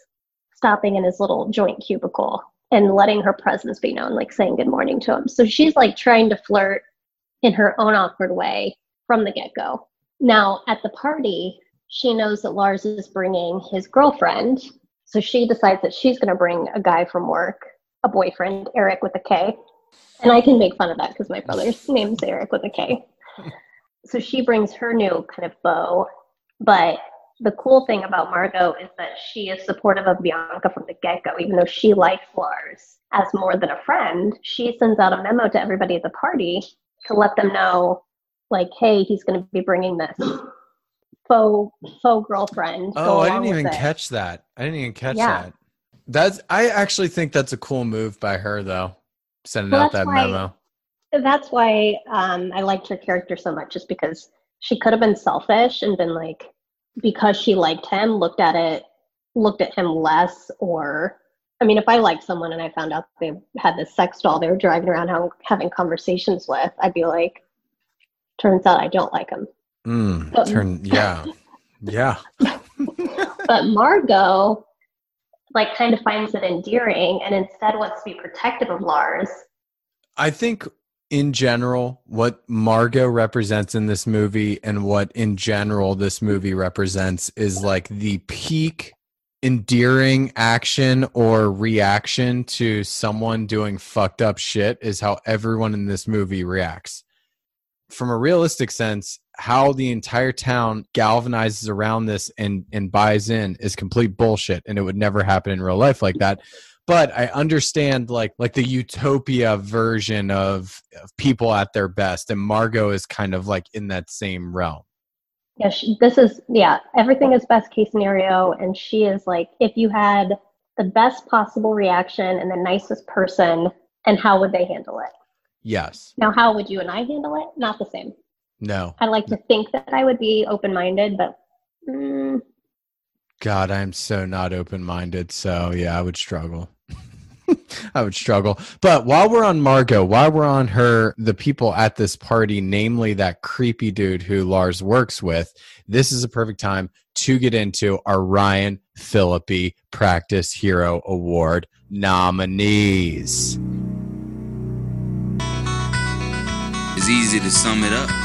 stopping in his little joint cubicle and letting her presence be known, like saying good morning to him. So she's like trying to flirt in her own awkward way from the get go. Now, at the party, she knows that Lars is bringing his girlfriend. So she decides that she's going to bring a guy from work, a boyfriend, Eric with a K. And I can make fun of that because my brother's name's Eric with a K. So she brings her new kind of beau. But the cool thing about Margot is that she is supportive of Bianca from the get go, even though she likes Lars as more than a friend. She sends out a memo to everybody at the party to let them know, like, hey, he's going to be bringing this faux faux girlfriend. Oh, I didn't even catch that. I didn't even catch Yeah. that. That's I actually think that's a cool move by her though. Sending Well, out that why- memo. That's why um, I liked her character so much, just because she could have been selfish and been like, because she liked him, looked at it, looked at him less, or I mean, if I liked someone and I found out they had this sex doll they were driving around having conversations with, I'd be like, turns out I don't like him. Mm, But- turn yeah. Yeah. But Margot, like, kind of finds it endearing and instead wants to be protective of Lars. I think in general, what Margot represents in this movie and what in general this movie represents is like the peak endearing action or reaction to someone doing fucked up shit is how everyone in this movie reacts. From a realistic sense, how the entire town galvanizes around this and and buys in is complete bullshit and it would never happen in real life like that but I understand like like the utopia version of, of people at their best, and Margot is kind of like in that same realm. Yeah, she, this is yeah. Everything is best case scenario, and she is like, if you had the best possible reaction and the nicest person, and how would they handle it? Yes, Now, how would you and I handle it? Not the same. No, I like to think that I would be open minded, but mm, God, I'm so not open minded. So yeah, I would struggle. I would struggle. But while we're on Margot, while we're on her, the people at this party, namely that creepy dude who Lars works with, this is a perfect time to get into our Ryan Phillippe Practice Hero Award nominees. It's easy to sum it up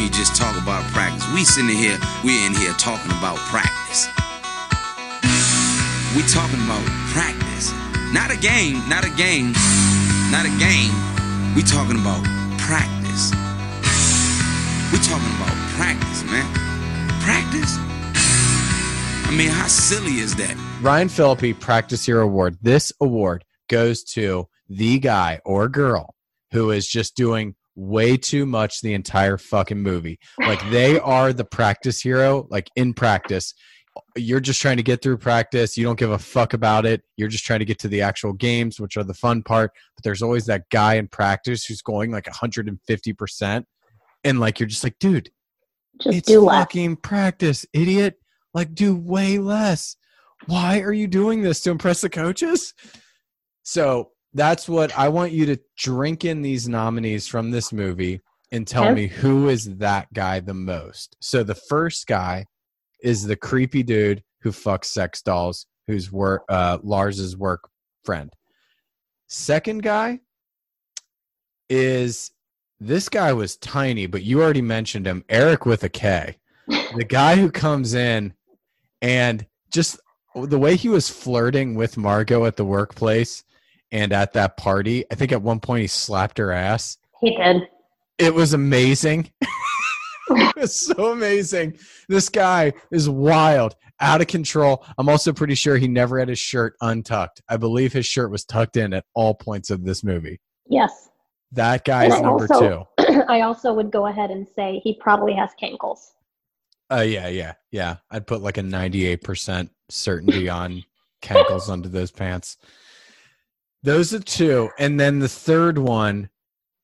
you just talk about practice. We sitting here, we're in here talking about practice. We talking about practice. Not a game, not a game, not a game. We talking about practice. We talking about practice, man. Practice? I mean, how silly is that? Ryan Phillippe Practice Hero Award. This award goes to the guy or girl who is just doing way too much the entire fucking movie. Like they are the practice hero, like in practice. You're just trying to get through practice. You don't give a fuck about it. You're just trying to get to the actual games, which are the fun part. But there's always that guy in practice who's going like 150%. And like, you're just like, dude, just it's do less. fucking practice, idiot. Like, do way less. Why are you doing this to impress the coaches? So that's what I want you to drink in these nominees from this movie and tell Okay. me who is that guy the most. So the first guy is the creepy dude who fucks sex dolls, who's work uh, Lars's work friend. Second guy is this guy was tiny, but you already mentioned him, Eric with a K. The guy who comes in and just the way he was flirting with Margot at the workplace and at that party. I think at one point he slapped her ass. He did. It was amazing. it was so amazing. This guy is wild, out of control. I'm also pretty sure he never had his shirt untucked. I believe his shirt was tucked in at all points of this movie. Yes. That guy And is I number also- two. I also would go ahead and say he probably has cankles. Uh, yeah, yeah, yeah. I'd put like a 98% certainty on cankles under those pants. Those are two. And then the third one,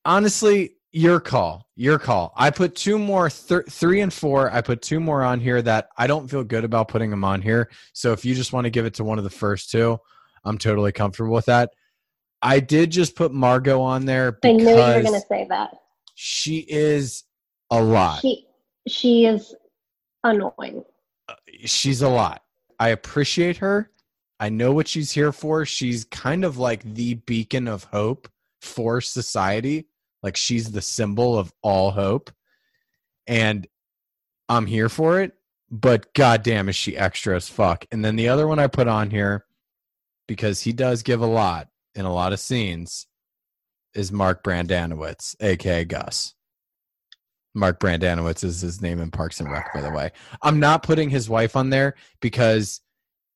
honestly, Your call. Your call. I put two more, three and four. I put two more on here that I don't feel good about putting them on here. So if you just want to give it to one of the first two, I'm totally comfortable with that. I did just put Margot on there I knew you were going to say that. she is a lot. She she is annoying. Uh, she's a lot. I appreciate her. I know what she's here for. She's kind of like the beacon of hope for society. Like she's the symbol of all hope. And I'm here for it, but goddamn is she extra as fuck. And then the other one I put on here because he does give a lot in a lot of scenes is Mark Brendanawicz, aka Gus. Mark Brendanawicz is his name in Parks and Rec, by the way. I'm not putting his wife on there because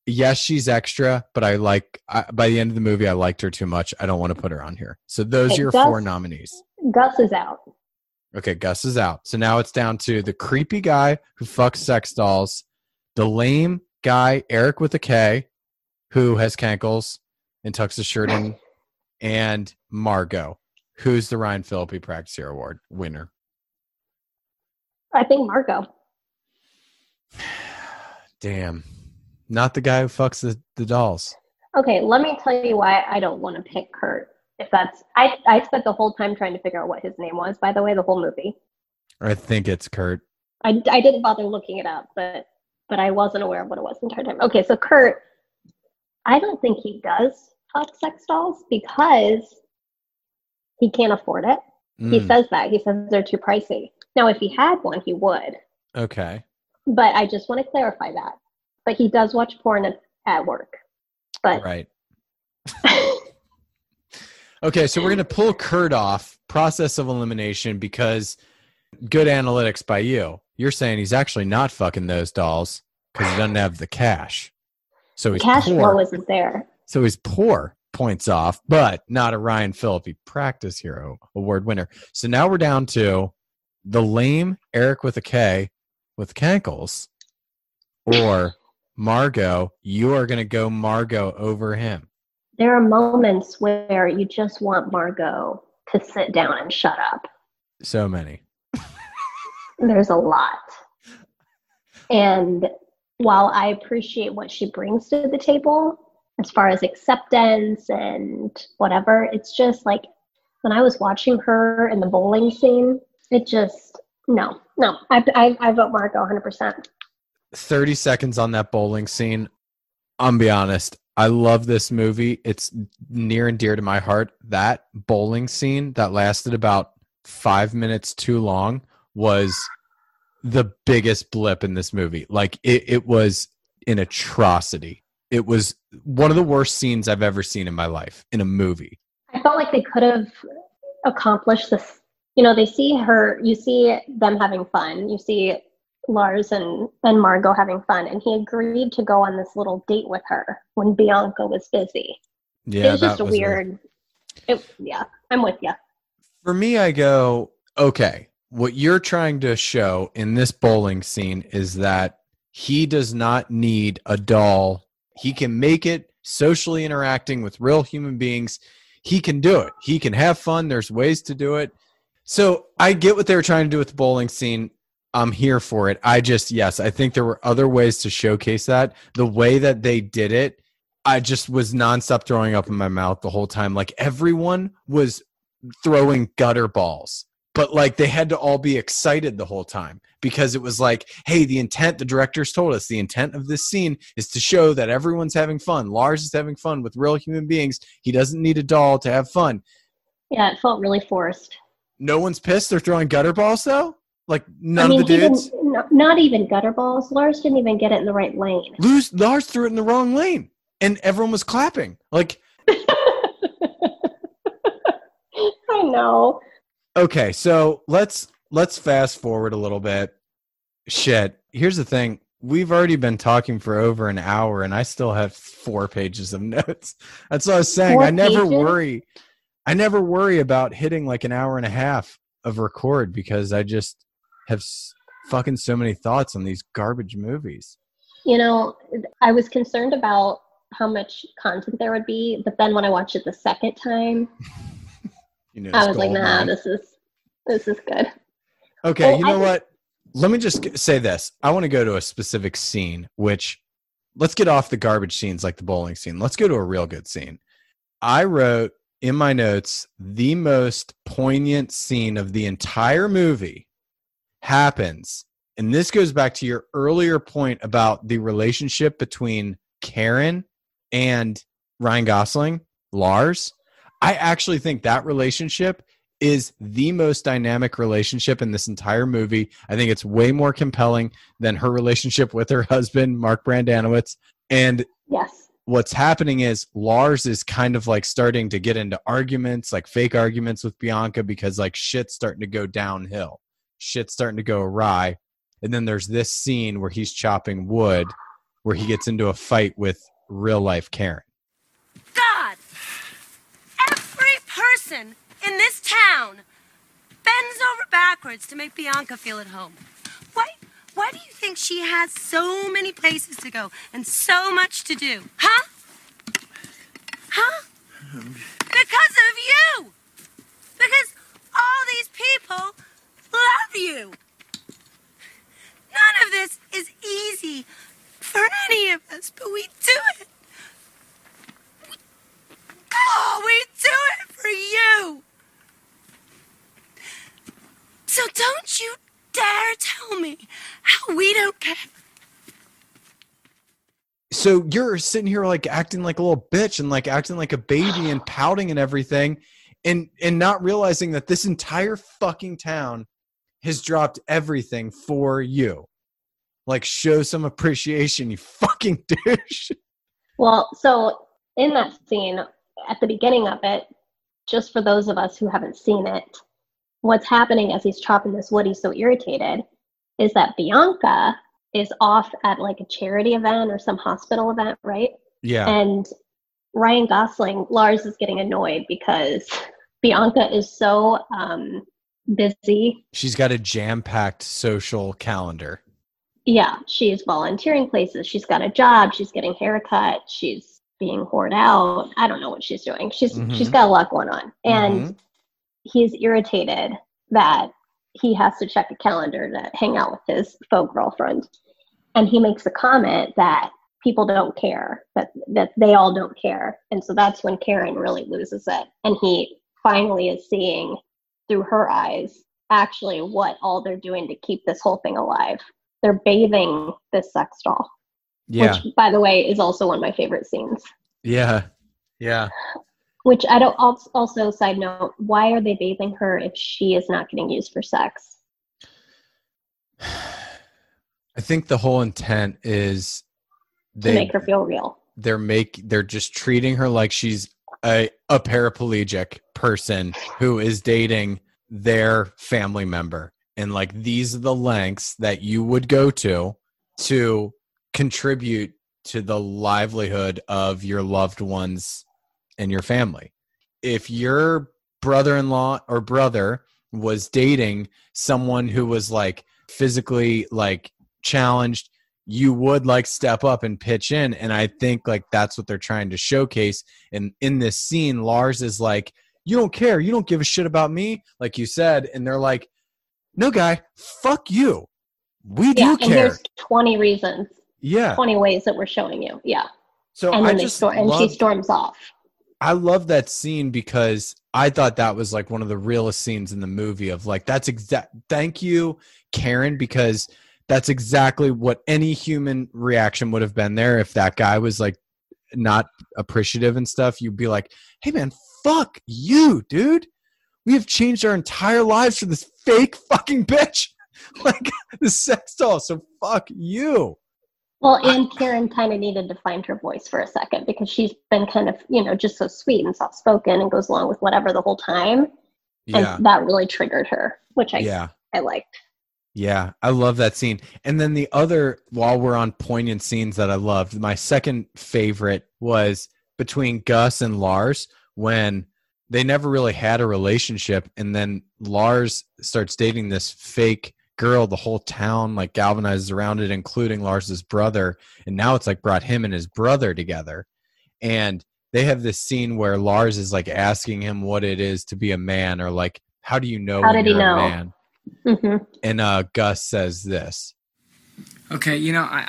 yes, she's extra, but I like I, by the end of the movie, I liked her too much. I don't want to put her on here. So those Okay, are your Gus- four nominees. Gus is out. Okay, Gus is out. So now it's down to the creepy guy who fucks sex dolls, the lame guy Eric with a K, who has cankles and tucks his shirt in, and Margot, who's the Ryan Phillippe Practice Hero Award winner. I think Margot. Damn, not the guy who fucks the, the dolls. Okay, let me tell you why I don't want to pick Kurt. If that's I I spent the whole time trying to figure out what his name was. By the way, the whole movie. I think it's Kurt. I, I didn't bother looking it up, but but I wasn't aware of what it was the entire time. Okay, so Kurt, I don't think he does fuck sex dolls because he can't afford it. He Mm, says that. He says they're too pricey. Now, if he had one, he would. okay. But I just want to clarify that. But he does watch porn at, at work. But Right. Okay, so we're going to pull Kurt off process of elimination because good analytics by you. You're saying he's actually not fucking those dolls because he doesn't have the cash. So he's cash poor. flow isn't there. so he's poor. Points off, but not a Ryan Phillippe Practice Hero Award winner. So now we're down to the lame Eric with a K with cankles or Margot. You are going to go Margot over him. There are moments where you just want Margot to sit down and shut up. So many. There's a lot. And while I appreciate what she brings to the table, as far as acceptance and whatever, it's just like when I was watching her in the bowling scene, it just, no, no. I, I, I vote Margot 100%. 30 seconds on that bowling scene. I'm be honest. I love this movie. It's near and dear to my heart. That bowling scene that lasted about five minutes too long was the biggest blip in this movie. Like it, it was an atrocity. It was one of the worst scenes I've ever seen in my life in a movie. I felt like they could have accomplished this. You know, they see her, you see them having fun, you see Lars and, and Margot having fun, and he agreed to go on this little date with her when Bianca was busy. Yeah, it was just a was weird. It, yeah, I'm with you. For me, I go, okay, what you're trying to show in this bowling scene is that he does not need a doll. He can make it socially interacting with real human beings. He can do it. He can have fun. There's ways to do it. So I get what they were trying to do with the bowling scene. I'm here for it. I just, yes, I think there were other ways to showcase that. The way that they did it, I just was nonstop throwing up in my mouth the whole time. Like everyone was throwing gutter balls but like they had to all be excited the whole time because it was like hey the intent the directors told us the intent of this scene is to show that everyone's having fun lars is having fun with real human beings he doesn't need a doll to have fun Yeah, it felt really forced. no one's pissed they're throwing gutter balls though like none I mean, of the dudes no, not even gutter balls. Lars didn't even get it in the right lane. Lose, lars threw it in the wrong lane and everyone was clapping like I know. Okay, so let's let's fast forward a little bit. Shit. Here's the thing. We've already been talking for over an hour and I still have four pages of notes. That's what I was saying. Four I never pages? worry I never worry about hitting like an hour and a half of record because I just have s- fucking so many thoughts on these garbage movies. You know, I was concerned about how much content there would be, but then when I watched it the second time, You know, I was like, nah, mine. this is This is good. Okay, Well, you know think- what? Let me just say this. I want to go to a specific scene, which let's get off the garbage scenes like the bowling scene. Let's go to a real good scene. I wrote in my notes the most poignant scene of the entire movie happens. And this goes back to your earlier point about the relationship between Karen and Ryan Gosling, Lars. I actually think that relationship is the most dynamic relationship in this entire movie. I think it's way more compelling than her relationship with her husband, Mark Brendanawicz. And Yes. what's happening is Lars is kind of like starting to get into arguments, like fake arguments with Bianca because like shit's starting to go downhill. Shit's starting to go awry. And then there's this scene where he's chopping wood where he gets into a fight with real life Karen. God! Every person in this town bends over backwards to make Bianca feel at home. Why, why do you think she has so many places to go and so much to do? Huh? Huh? Um, because of you! Because all these people love you! None of this is easy for any of us, but we do it. Oh, we do it for you. So don't you dare tell me how we don't care. so you're sitting here like acting like a little bitch and like acting like a baby and pouting and everything and and not realizing that this entire fucking town has dropped everything for you. Like show some appreciation you fucking douche. Well, so in that scene, at the beginning of it, just for those of us who haven't seen it, what's happening as he's chopping this wood, he's so irritated, is that Bianca is off at like a charity event or some hospital event, right? yeah. And Ryan Gosling, Lars is getting annoyed because Bianca is so um, busy. she's got a jam-packed social calendar Yeah, she's volunteering places. She's got a job. She's getting haircut. She's being whored out. I don't know what she's doing. She's she's Mhm. got a lot going on, and Mhm. he's irritated that he has to check a calendar to hang out with his faux girlfriend. And he makes a comment that people don't care, that that they all don't care. And so that's when Karen really loses it. And he finally is seeing through her eyes actually what all they're doing to keep this whole thing alive. They're bathing this sex doll, yeah which by the way is also one of my favorite scenes. yeah yeah Which I don't also side note, why are they bathing her if she is not getting used for sex? i think the whole intent is To they make her feel real. they're make they're just treating her like she's a, a paraplegic person who is dating their family member. And like these are the lengths that you would go to to contribute to the livelihood of your loved ones and your family. If your brother-in-law or brother was dating someone who was like physically like challenged you would like step up and pitch in and i think like that's what they're trying to showcase. And in this scene lars is like you don't care. You don't give a shit about me like you said and they're like no guy. Fuck you. We do Yeah, and care. here's 20 reasons, yeah. 20 ways that we're showing you. Yeah. so and i then they just storm, and love, she storms off. I love that scene because I thought that was like one of the realest scenes in the movie of like that's exact thank you Karen because that's exactly what any human reaction would have been there if that guy was like not appreciative and stuff. You'd be like hey man fuck you dude. We have changed our entire lives for this fake fucking bitch. Like the sex doll so fuck you. Well, and Karen kind of needed to find her voice for a second because she's been kind of, you know, just so sweet and soft spoken and goes along with whatever the whole time. yeah. And that really triggered her, which I, yeah. I liked. Yeah, I love that scene. And then the other, while we're on poignant scenes that I loved, my second favorite was between Gus and Lars when they never really had a relationship. And then Lars starts dating this fake girl. The whole town like galvanizes around it, including Lars's brother. And now it's like brought him and his brother together. And they have this scene where Lars is like asking him what it is to be a man or like How do you know How did he know? a man? Hmm And uh, Gus says this. Okay, you know, I,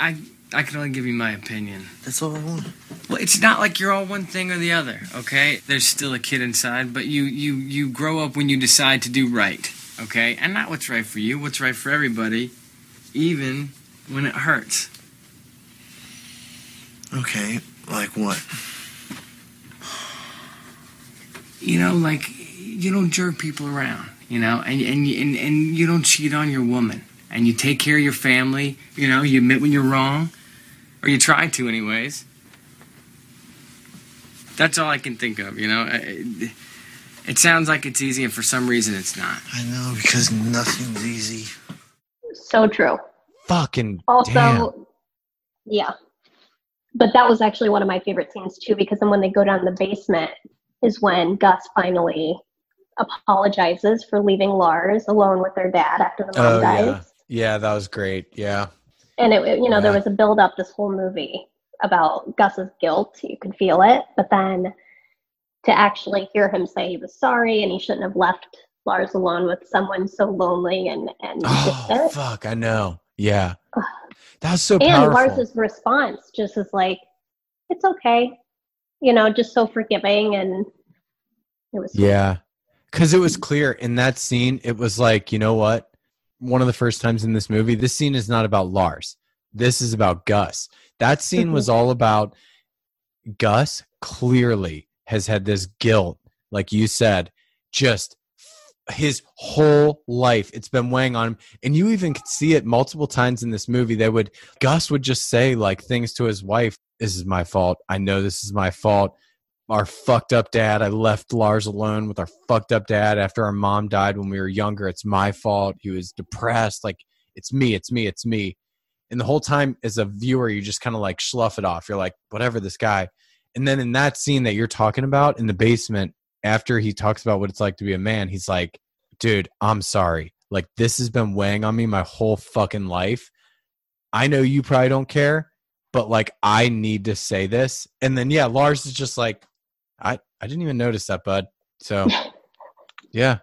I I can only give you my opinion. That's all I want. Well, it's not like you're all one thing or the other, okay? There's still a kid inside, but you you you grow up when you decide to do right, okay? And not what's right for you, what's right for everybody, even when it hurts. Okay, like what? You know, like you don't jerk people around, you know, and and and, and you don't cheat on your woman, and you take care of your family. You know, you admit when you're wrong, or you try to, anyways. That's all I can think of, you know. It, it sounds like it's easy, and for some reason, it's not. I know because nothing's easy. So true. Fucking Also, damn. yeah. But that was actually one of my favorite scenes too, because then when they go down the basement is when Gus finally apologizes for leaving Lars alone with their dad after the mom Oh dies. yeah, yeah, that was great. Yeah, And it, you know, there was a build up this whole movie about Gus's guilt. You could feel it, but then to actually hear him say he was sorry and he shouldn't have left Lars alone with someone so lonely and and Oh distant. fuck, I know. Yeah, that was so and powerful. Lars's response just is like, "It's okay," you know, just so forgiving, and it was Yeah. Cause it was clear in that scene, it was like, you know what? One of the first times in this movie, this scene is not about Lars. This is about Gus. That scene was all about Gus clearly has had this guilt, like you said, just his whole life. It's been weighing on him. And you even could see it multiple times in this movie. They would, Gus would just say like things to his wife This is my fault. I know this is my fault our fucked up dad. I left Lars alone with our fucked up dad after our mom died when we were younger. It's my fault. He was depressed. Like, it's me, it's me, it's me. And the whole time, as a viewer, you just kind of like slough it off. You're like, whatever, this guy. And then in that scene that you're talking about in the basement, after he talks about what it's like to be a man, he's like, dude, I'm sorry. Like, this has been weighing on me my whole fucking life. I know you probably don't care, but like, I need to say this. And then, yeah, Lars is just like, I, I didn't even notice that, bud. So, yeah,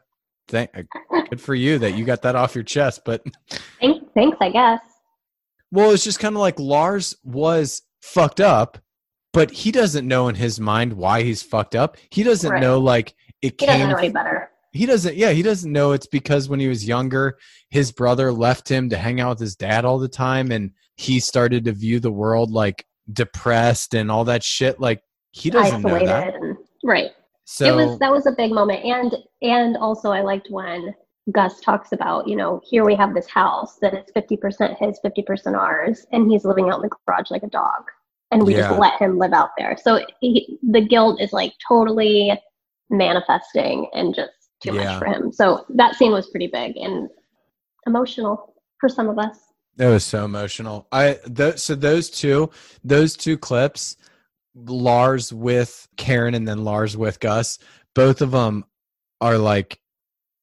thank, uh, good for you that you got that off your chest. But Thanks, thanks, I guess. well, it's just kind of like Lars was fucked up, but he doesn't know in his mind why he's fucked up. He doesn't Right. know like it He doesn't know any better. He doesn't. Yeah, he doesn't know it's because when he was younger, his brother left him to hang out with his dad all the time, and he started to view the world like depressed and all that shit. Like he doesn't know Isolated that. Right. So it was that was a big moment and and also i liked when gus talks about you know here we have this house that is 50% his 50% ours and he's living out in the garage like a dog and we Yeah. just let him live out there so he, the guilt is like totally manifesting and just too Yeah. much for him so that scene was pretty big and emotional for some of us That was so emotional. I th- so those two, those two clips, Lars with Karen and then Lars with Gus, both of them are like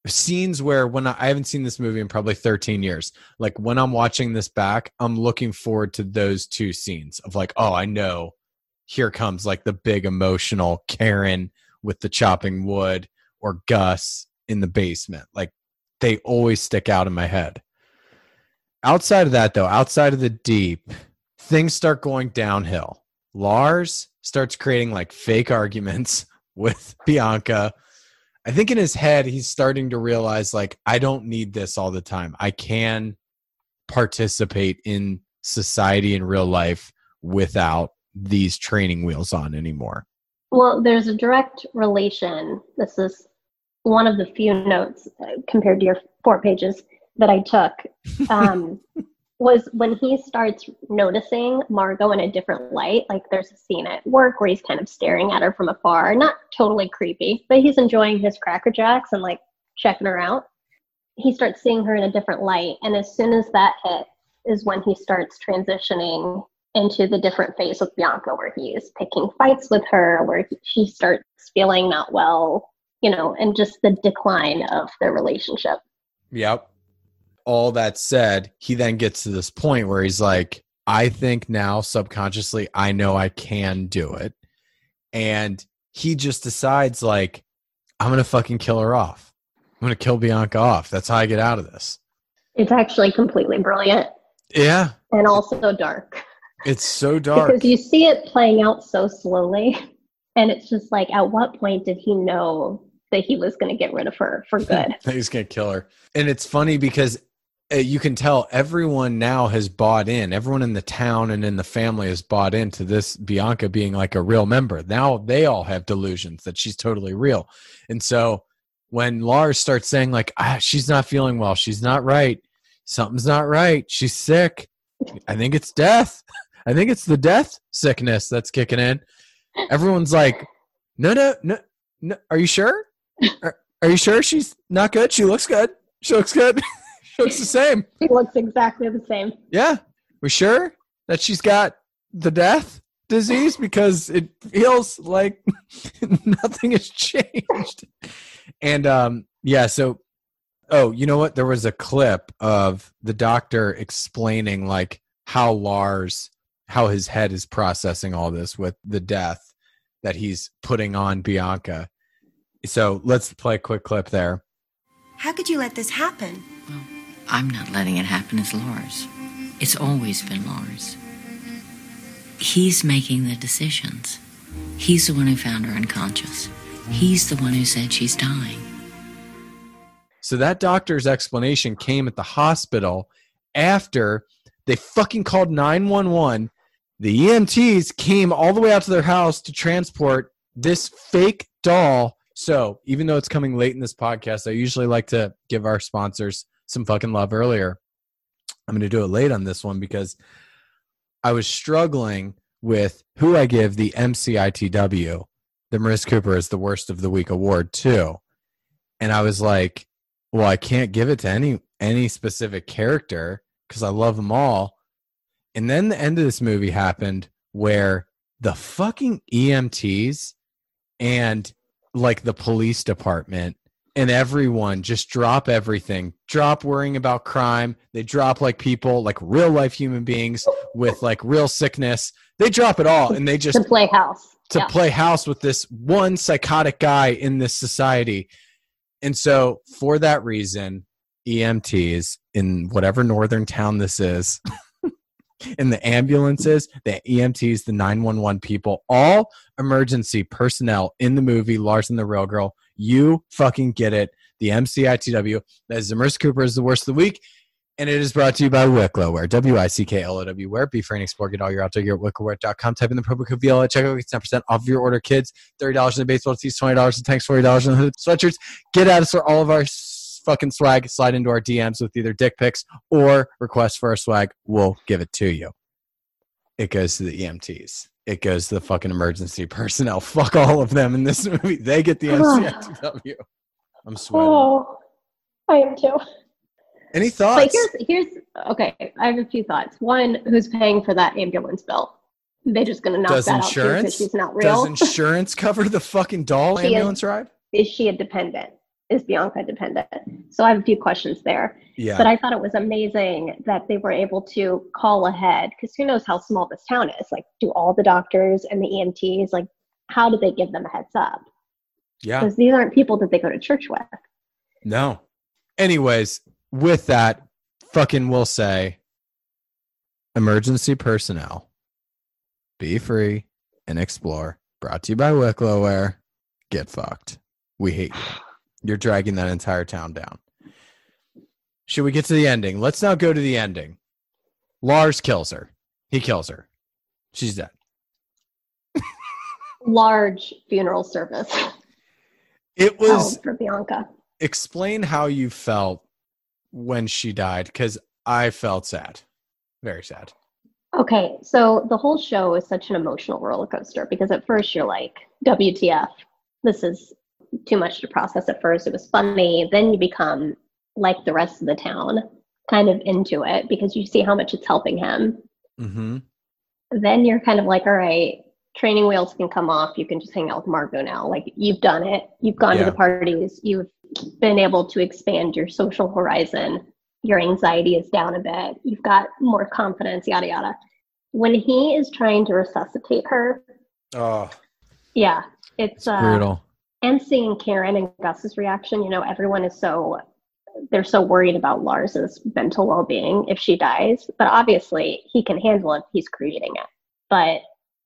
scenes where when I, I haven't seen this movie in probably 13 years. Like when I'm watching this back, I'm looking forward to those two scenes of like, oh, I know here comes like the big emotional Karen with the chopping wood or Gus in the basement. Like they always stick out in my head outside of that though outside of the deep things start going downhill lars starts creating like fake arguments with bianca i think in his head he's starting to realize like i don't need this all the time i can participate in society in real life without these training wheels on anymore Well, there's a direct relation. This is one of the few notes uh, compared to your four pages that I took. Um, was when he starts noticing Margot in a different light. Like there's a scene at work where he's kind of staring at her from afar, not totally creepy, but he's enjoying his Cracker Jacks and like checking her out. He starts seeing her in a different light, and as soon as that hit is when he starts transitioning into the different phase with Bianca, where he is picking fights with her, where he, she starts feeling not well, you know, and just the decline of their relationship. Yep. All that said, he then gets to this point where he's like, I think now subconsciously, I know I can do it. And he just decides, like, I'm going to fucking kill her off. I'm gonna kill Bianca off. That's how I get out of this. It's actually completely brilliant Yeah, and also dark it's so dark. because you see it playing out so slowly, and it's just like, at what point did he know that he was going to get rid of her for good? He's gonna kill her, and it's funny because you can tell everyone now has bought in. Everyone in the town and in the family has bought into this Bianca being like a real member. Now they all have delusions that she's totally real, and so when Lars starts saying like, ah, "She's not feeling well. She's not right. Something's not right. She's sick. I think it's death. I think it's the death sickness that's kicking in." Everyone's like, "No, no, no, no. Are you sure? Are, are you sure she's not good? She looks good. She looks good. she looks the same. He looks exactly the same. Yeah. We sure that she's got the death disease because it feels like nothing has changed. And um yeah, so oh, you know what? There was a clip of the doctor explaining like how Lars how his head is processing all this with the death that he's putting on Bianca. So let's play a quick clip there. How could you let this happen? I'm not letting it happen as Lars. It's always been Lars. He's making the decisions. He's the one who found her unconscious. He's the one who said she's dying. So that doctor's explanation came at the hospital after they fucking called 911. The EMTs came all the way out to their house to transport this fake doll. So, even though it's coming late in this podcast, I usually like to give our sponsors some fucking love earlier. I'm going to do it late on this one because I was struggling with who I give the MCITW, the Marissa Cooper is the worst of the week award to. And I was like, well, I can't give it to any any specific character because I love them all. And then the end of this movie happened where the fucking EMTs and like the police department and everyone just drop everything, drop worrying about crime. They drop like people, like real life human beings with like real sickness. They drop it all and they just to play house. to Yeah. play house with this one psychotic guy in this society. And so, for that reason, EMTs in whatever northern town this is, in the ambulances, the EMTs, the 911 people, all emergency personnel in the movie Lars and the Real Girl, you fucking get it. The MCITW, that is Marissa Cooper is the worst of the week. And it is brought to you by Wicklow Wear, W I C K L O W Wear. Be free and explore. Get all your outdoor gear at wicklowwear.com. Type in the promo code VL at checkout. Get 10% off your order, kids. $30 in the baseball tees, $20 in tanks, $40 in the sweatshirts. Get at us for all of our fucking swag. Slide into our DMs with either dick pics or requests for our swag. We'll give it to you. It goes to the EMTs. It goes to the fucking emergency personnel. Fuck all of them in this movie. They get the MCITW. I'm sweating. Oh, I am too. Any Like thoughts? here's here's okay. I have a few thoughts. One, who's paying for that ambulance bill? They're just gonna knock Does that out insurance? because she's not Does insurance cover the fucking doll She is- ambulance ride? is she a dependent? Is Bianca dependent? So I have a few questions there. Yeah. But I thought it was amazing that they were able to call ahead because who knows how small this town is? Like, do all the doctors and the EMTs like how do they give them a heads up? yeah. Because these aren't people that they go to church with. No. Anyways, with that, fucking will say emergency personnel, be free and explore. Brought to you by Wicklow. Get fucked. We hate you. You're dragging that entire town down. Should we get to the ending? Let's now go to the ending. Lars kills her. He kills her. She's dead. Large funeral service It was held for Bianca. explain how you felt when she died because I felt sad. Very sad. Okay, so the whole show is such an emotional roller coaster because at first you're like, WTF, this is too much to process at first. It was funny. Then you become like the rest of the town, kind of into it because you see how much it's helping him. Mm-hmm. Then you're kind of like, all right, training wheels can come off. You can just hang out with Margot now. Like you've done it. You've gone Yeah. to the parties. You've been able to expand your social horizon. Your anxiety is down a bit. You've got more confidence, yada, yada. When he is trying to resuscitate her, Oh, yeah, it's, uh, brutal. And seeing Karen and Gus's reaction, you know, everyone is so they're so worried about Lars's mental well-being if she dies, but obviously he can handle it. He's creating it. But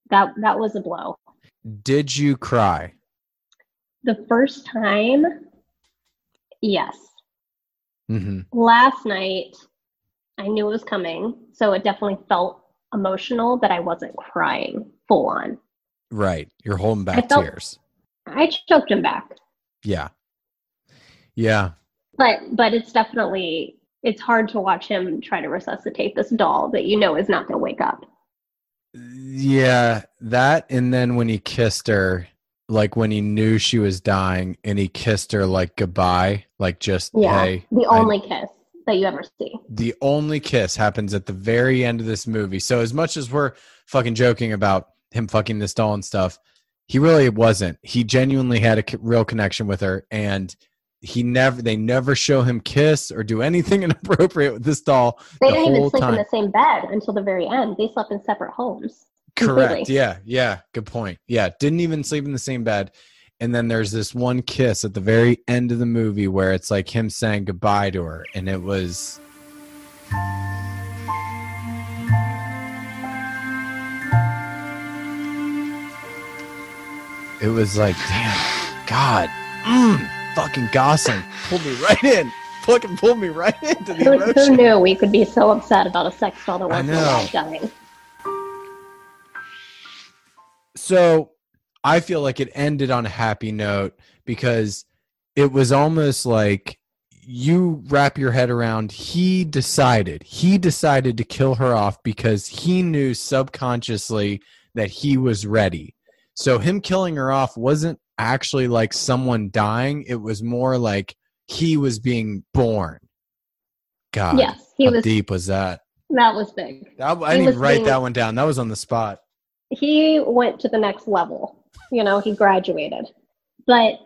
that that was a blow. Did you cry? The first time, yes. Mm-hmm. Last night, I knew it was coming, so it definitely felt emotional, but I wasn't crying full on. Right. You're holding back felt- tears. I choked him back. Yeah. Yeah. but but it's definitely it's hard to watch him try to resuscitate this doll that you know is not going to wake up Yeah. That. And then when he kissed her, like when he knew she was dying and he kissed her like goodbye, like just, yeah hey. the I- only kiss that you ever see the only kiss happens at the very end of this movie. So as much as we're fucking joking about him fucking this doll and stuff, he really wasn't. He genuinely had a real connection with her, and he never. They never show him kiss or do anything inappropriate with this doll. they the didn't even sleep time. in the same bed until the very end they slept in separate homes Correct. completely. Yeah. Yeah. Good point. Yeah. Didn't even sleep in the same bed. And then there's this one kiss at the very end of the movie where it's like him saying goodbye to her, and it was. It was like, damn, God, mm, fucking Gosling pulled me right in, fucking pulled me right into the who, who knew we could be so upset about a sex doll that wasn't alive dying so I feel like it ended on a happy note because it was almost like you wrap your head around he decided he decided to kill her off because he knew subconsciously that he was ready so him killing her off wasn't actually like someone dying it was more like he was being born god yes he how was deep was that that was big That- i didn't even write being- that one down that was on the spot he went to the next level. You know, he graduated. But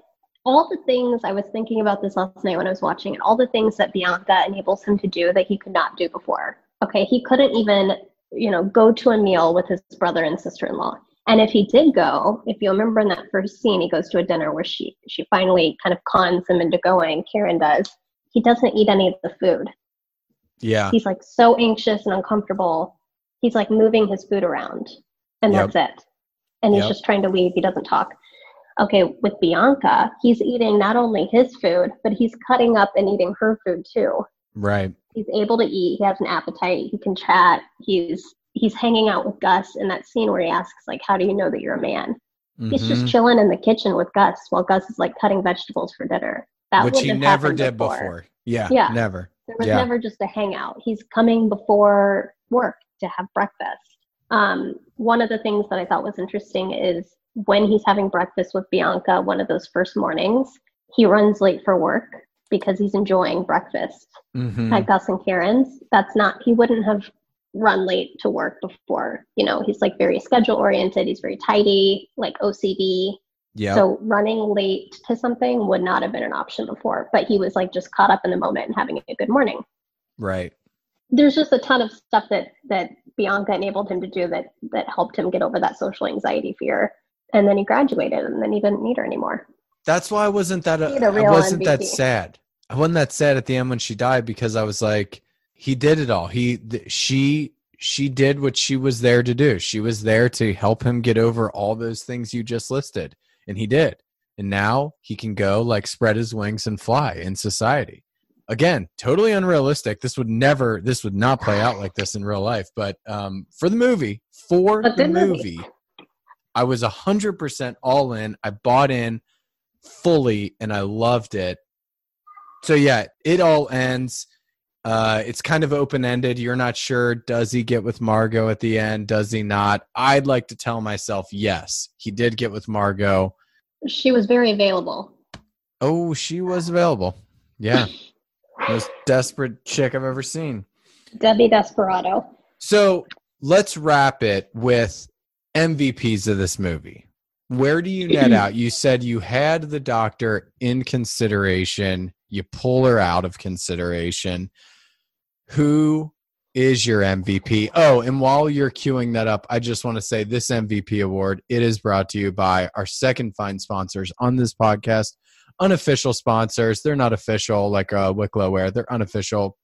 all the things I was thinking about this last night when I was watching it, all the things that Bianca enables him to do that he could not do before. Okay, he couldn't even, you know, go to a meal with his brother and sister-in-law. And if he did go, if you remember in that first scene, he goes to a dinner where she she finally kind of cons him into going. Karen does. He doesn't eat any of the food. yeah He's like so anxious and uncomfortable. He's like moving his food around, and Yep. that's it. And he's Yep. just trying to leave. He doesn't talk. Okay, with Bianca, he's eating not only his food, but he's cutting up and eating her food too. right He's able to eat. He has an appetite. He can chat. He's he's hanging out with Gus in that scene where he asks like, "How do you know that you're a man?" He's Mhm. just chilling in the kitchen with Gus while Gus is like cutting vegetables for dinner. That which he never did before. Yeah, Yeah. never. There was Yeah. never just a hangout. He's coming before work to have breakfast. Um, one of the things that I thought was interesting is when he's having breakfast with Bianca, one of those first mornings, he runs late for work because he's enjoying breakfast Mhm. at Gus and Karen's. That's not, he wouldn't have run late to work before. You know, he's like very schedule oriented, he's very tidy, like OCD. Yeah. So running late to something would not have been an option before, but he was like just caught up in the moment and having a good morning right. there's just a ton of stuff that that Bianca enabled him to do that that helped him get over that social anxiety fear. And then he graduated, and then he didn't need her anymore. That's why I wasn't that. Be the uh, I real wasn't that sad. I wasn't that sad at the end when she died because I was like, he did it all. He, th- she, she did what she was there to do. She was there to help him get over all those things you just listed, and he did. And now he can go like spread his wings and fly in society. Again, totally unrealistic. This would never, this would not play out like this in real life. But um, for the movie, for the movie, movie. I was a 100% all in. I bought in fully and I loved it. So, yeah, it all ends. Uh, it's kind of open ended. You're not sure. Does he get with Margot at the end? Does he not? I'd like to tell myself yes, he did get with Margot. She was very available. Oh, she was available. Yeah. Most desperate chick I've ever seen. Debbie Desperado. So let's wrap it with MVPs of this movie. Where do you net out? You said you had the doctor in consideration. You pull her out of consideration. Who is your MVP. Oh, and while you're queuing that up, I just want to say this MVP award, it is brought to you by our second fine sponsors on this podcast. Unofficial sponsors. They're not official like uh, Wicklow Wear. They're unofficial.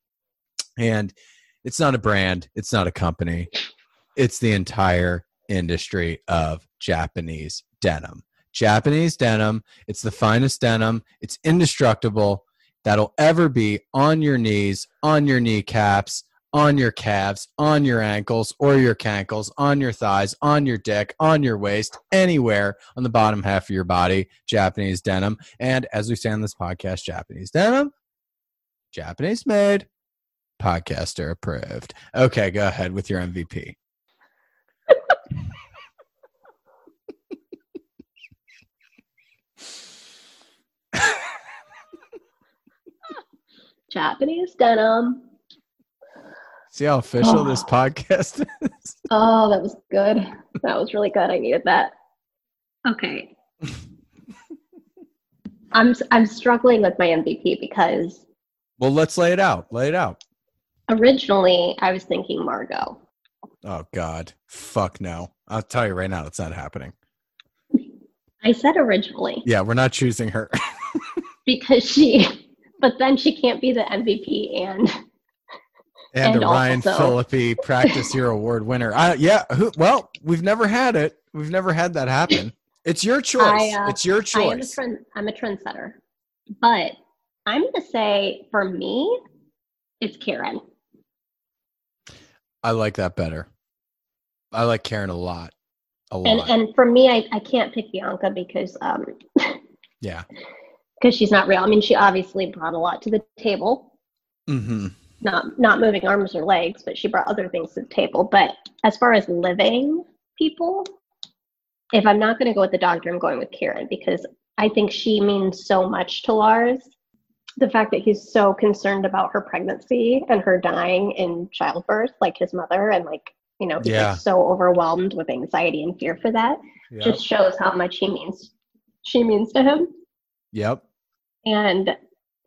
And it's not a brand. It's not a company. It's the entire industry of Japanese denim. Japanese denim. It's the finest denim. It's indestructible. That'll ever be on your knees, on your kneecaps, on your calves, on your ankles or your cankles, on your thighs, on your dick, on your waist, anywhere on the bottom half of your body. Japanese denim. And as we say on this podcast, Japanese denim, Japanese made, podcaster approved. Okay, go ahead with your MVP. Japanese denim. See how official Oh. this podcast is? Oh, that was good. That was really good. I needed that. Okay. I'm I'm struggling with my MVP because Well, let's lay it out. Lay it out. originally I was thinking Margot. Oh, God. Fuck no. I'll tell you right now, it's not happening. I said originally Yeah, we're not choosing her. because she, but then she can't be the MVP and and, And Ryan also- Phillippe practice hero award winner. I, yeah, who, well, we've never had it. We've never had that happen. It's your choice. I, uh, it's your choice. I am a trend. I'm a trendsetter, but I'm gonna say for me, it's Karen. I like that better. I like Karen a lot. A And lot. and for me, I, I can't pick Bianca because um yeah. Because she's not real. I mean, she obviously brought a lot to the table. hmm Not not moving arms or legs, but she brought other things to the table. But as far as living people, if I'm not going to go with the doctor, I'm going with Karen because I think she means so much to Lars. The fact that he's so concerned about her pregnancy and her dying in childbirth, like his mother, and like you know, he's Yeah. like so overwhelmed with anxiety and fear for that, Yep. just shows how much he means. She means to him Yep. and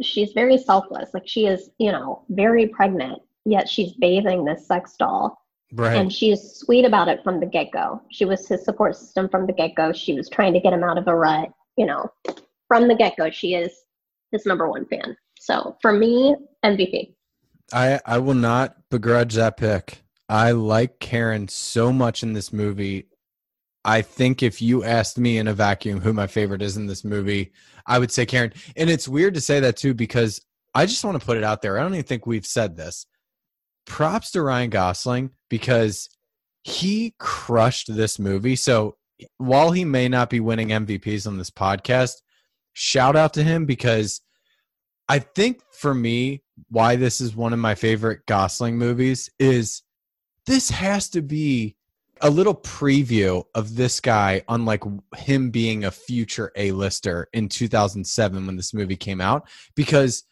she's very selfless like she is you know very pregnant yet she's bathing this sex doll Right. and she is sweet about it from the get-go she was his support system from the get-go she was trying to get him out of a rut you know from the get-go she is his number one fan so for me mvp I I will not begrudge that pick. I like Karen so much in this movie. I think if you asked me in a vacuum who my favorite is in this movie, I would say Karen. And it's weird to say that too because I just want to put it out there. I don't even think we've said this. Props to Ryan Gosling because he crushed this movie. So while he may not be winning MVPs on this podcast, shout out to him because I think for me, why this is one of my favorite Gosling movies is this has to be a little preview of this guy on like him being a future A-lister in 2007 when this movie came out because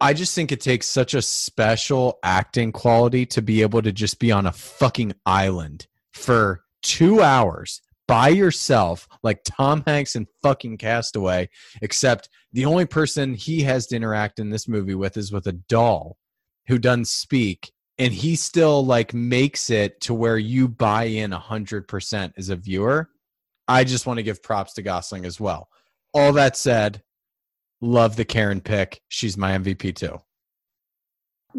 I just think it takes such a special acting quality to be able to just be on a fucking island for 2 hours by yourself like Tom Hanks in fucking Castaway except the only person he has to interact in this movie with is with a doll who doesn't speak and he still like makes it to where you buy in 100% as a viewer i just want to give props to gosling as well. All that said love the karen pick. She's my mvp too.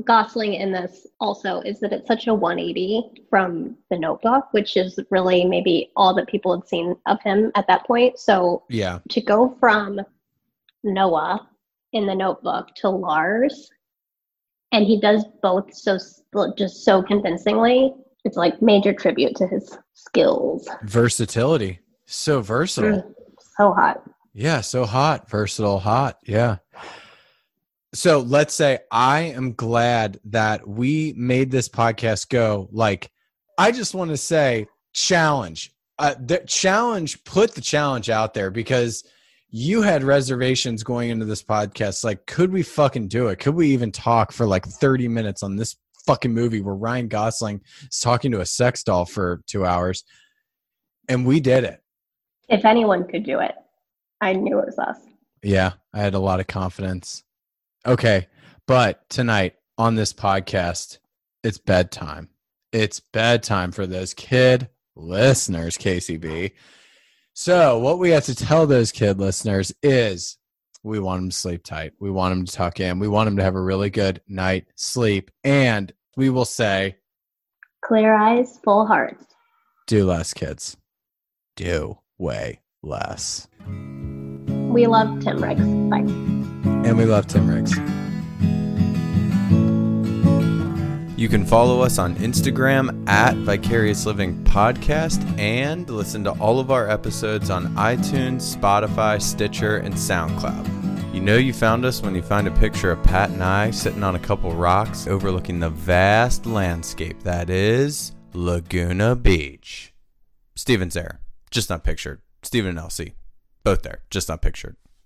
Gosling in this also is that it's such a 180 from the notebook, which is really maybe all that people had seen of him at that point. So yeah. to go from Noah in the notebook to Lars, and he does both so just so convincingly, it's like major tribute to his skills. versatility so versatile Mm, so hot. Yeah, so hot, versatile, hot. Yeah. So let's say I am glad that we made this podcast go. Like, I just want to say, challenge, uh, the challenge, put the challenge out there because you had reservations going into this podcast. Like, could we fucking do it? Could we even talk for like 30 minutes on this fucking movie where Ryan Gosling is talking to a sex doll for two hours? And we did it. If anyone could do it, I knew it was us. Yeah, I had a lot of confidence. Okay, but tonight on this podcast, it's bedtime. It's bedtime for those kid listeners, Kacey B. So, what we have to tell those kid listeners is we want them to sleep tight. We want them to tuck in. We want them to have a really good night sleep. And we will say, Clear eyes, full hearts. do less, kids. Do way less. We love Tim Riggins. Bye. And we love Tim Riggins. You can follow us on Instagram at Vicarious Living Podcast and listen to all of our episodes on iTunes, Spotify, Stitcher, and SoundCloud. You know you found us when you find a picture of Pat and I sitting on a couple rocks overlooking the vast landscape that is Laguna Beach. Steven's there, just not pictured. Steven and Elsie, both there, just not pictured.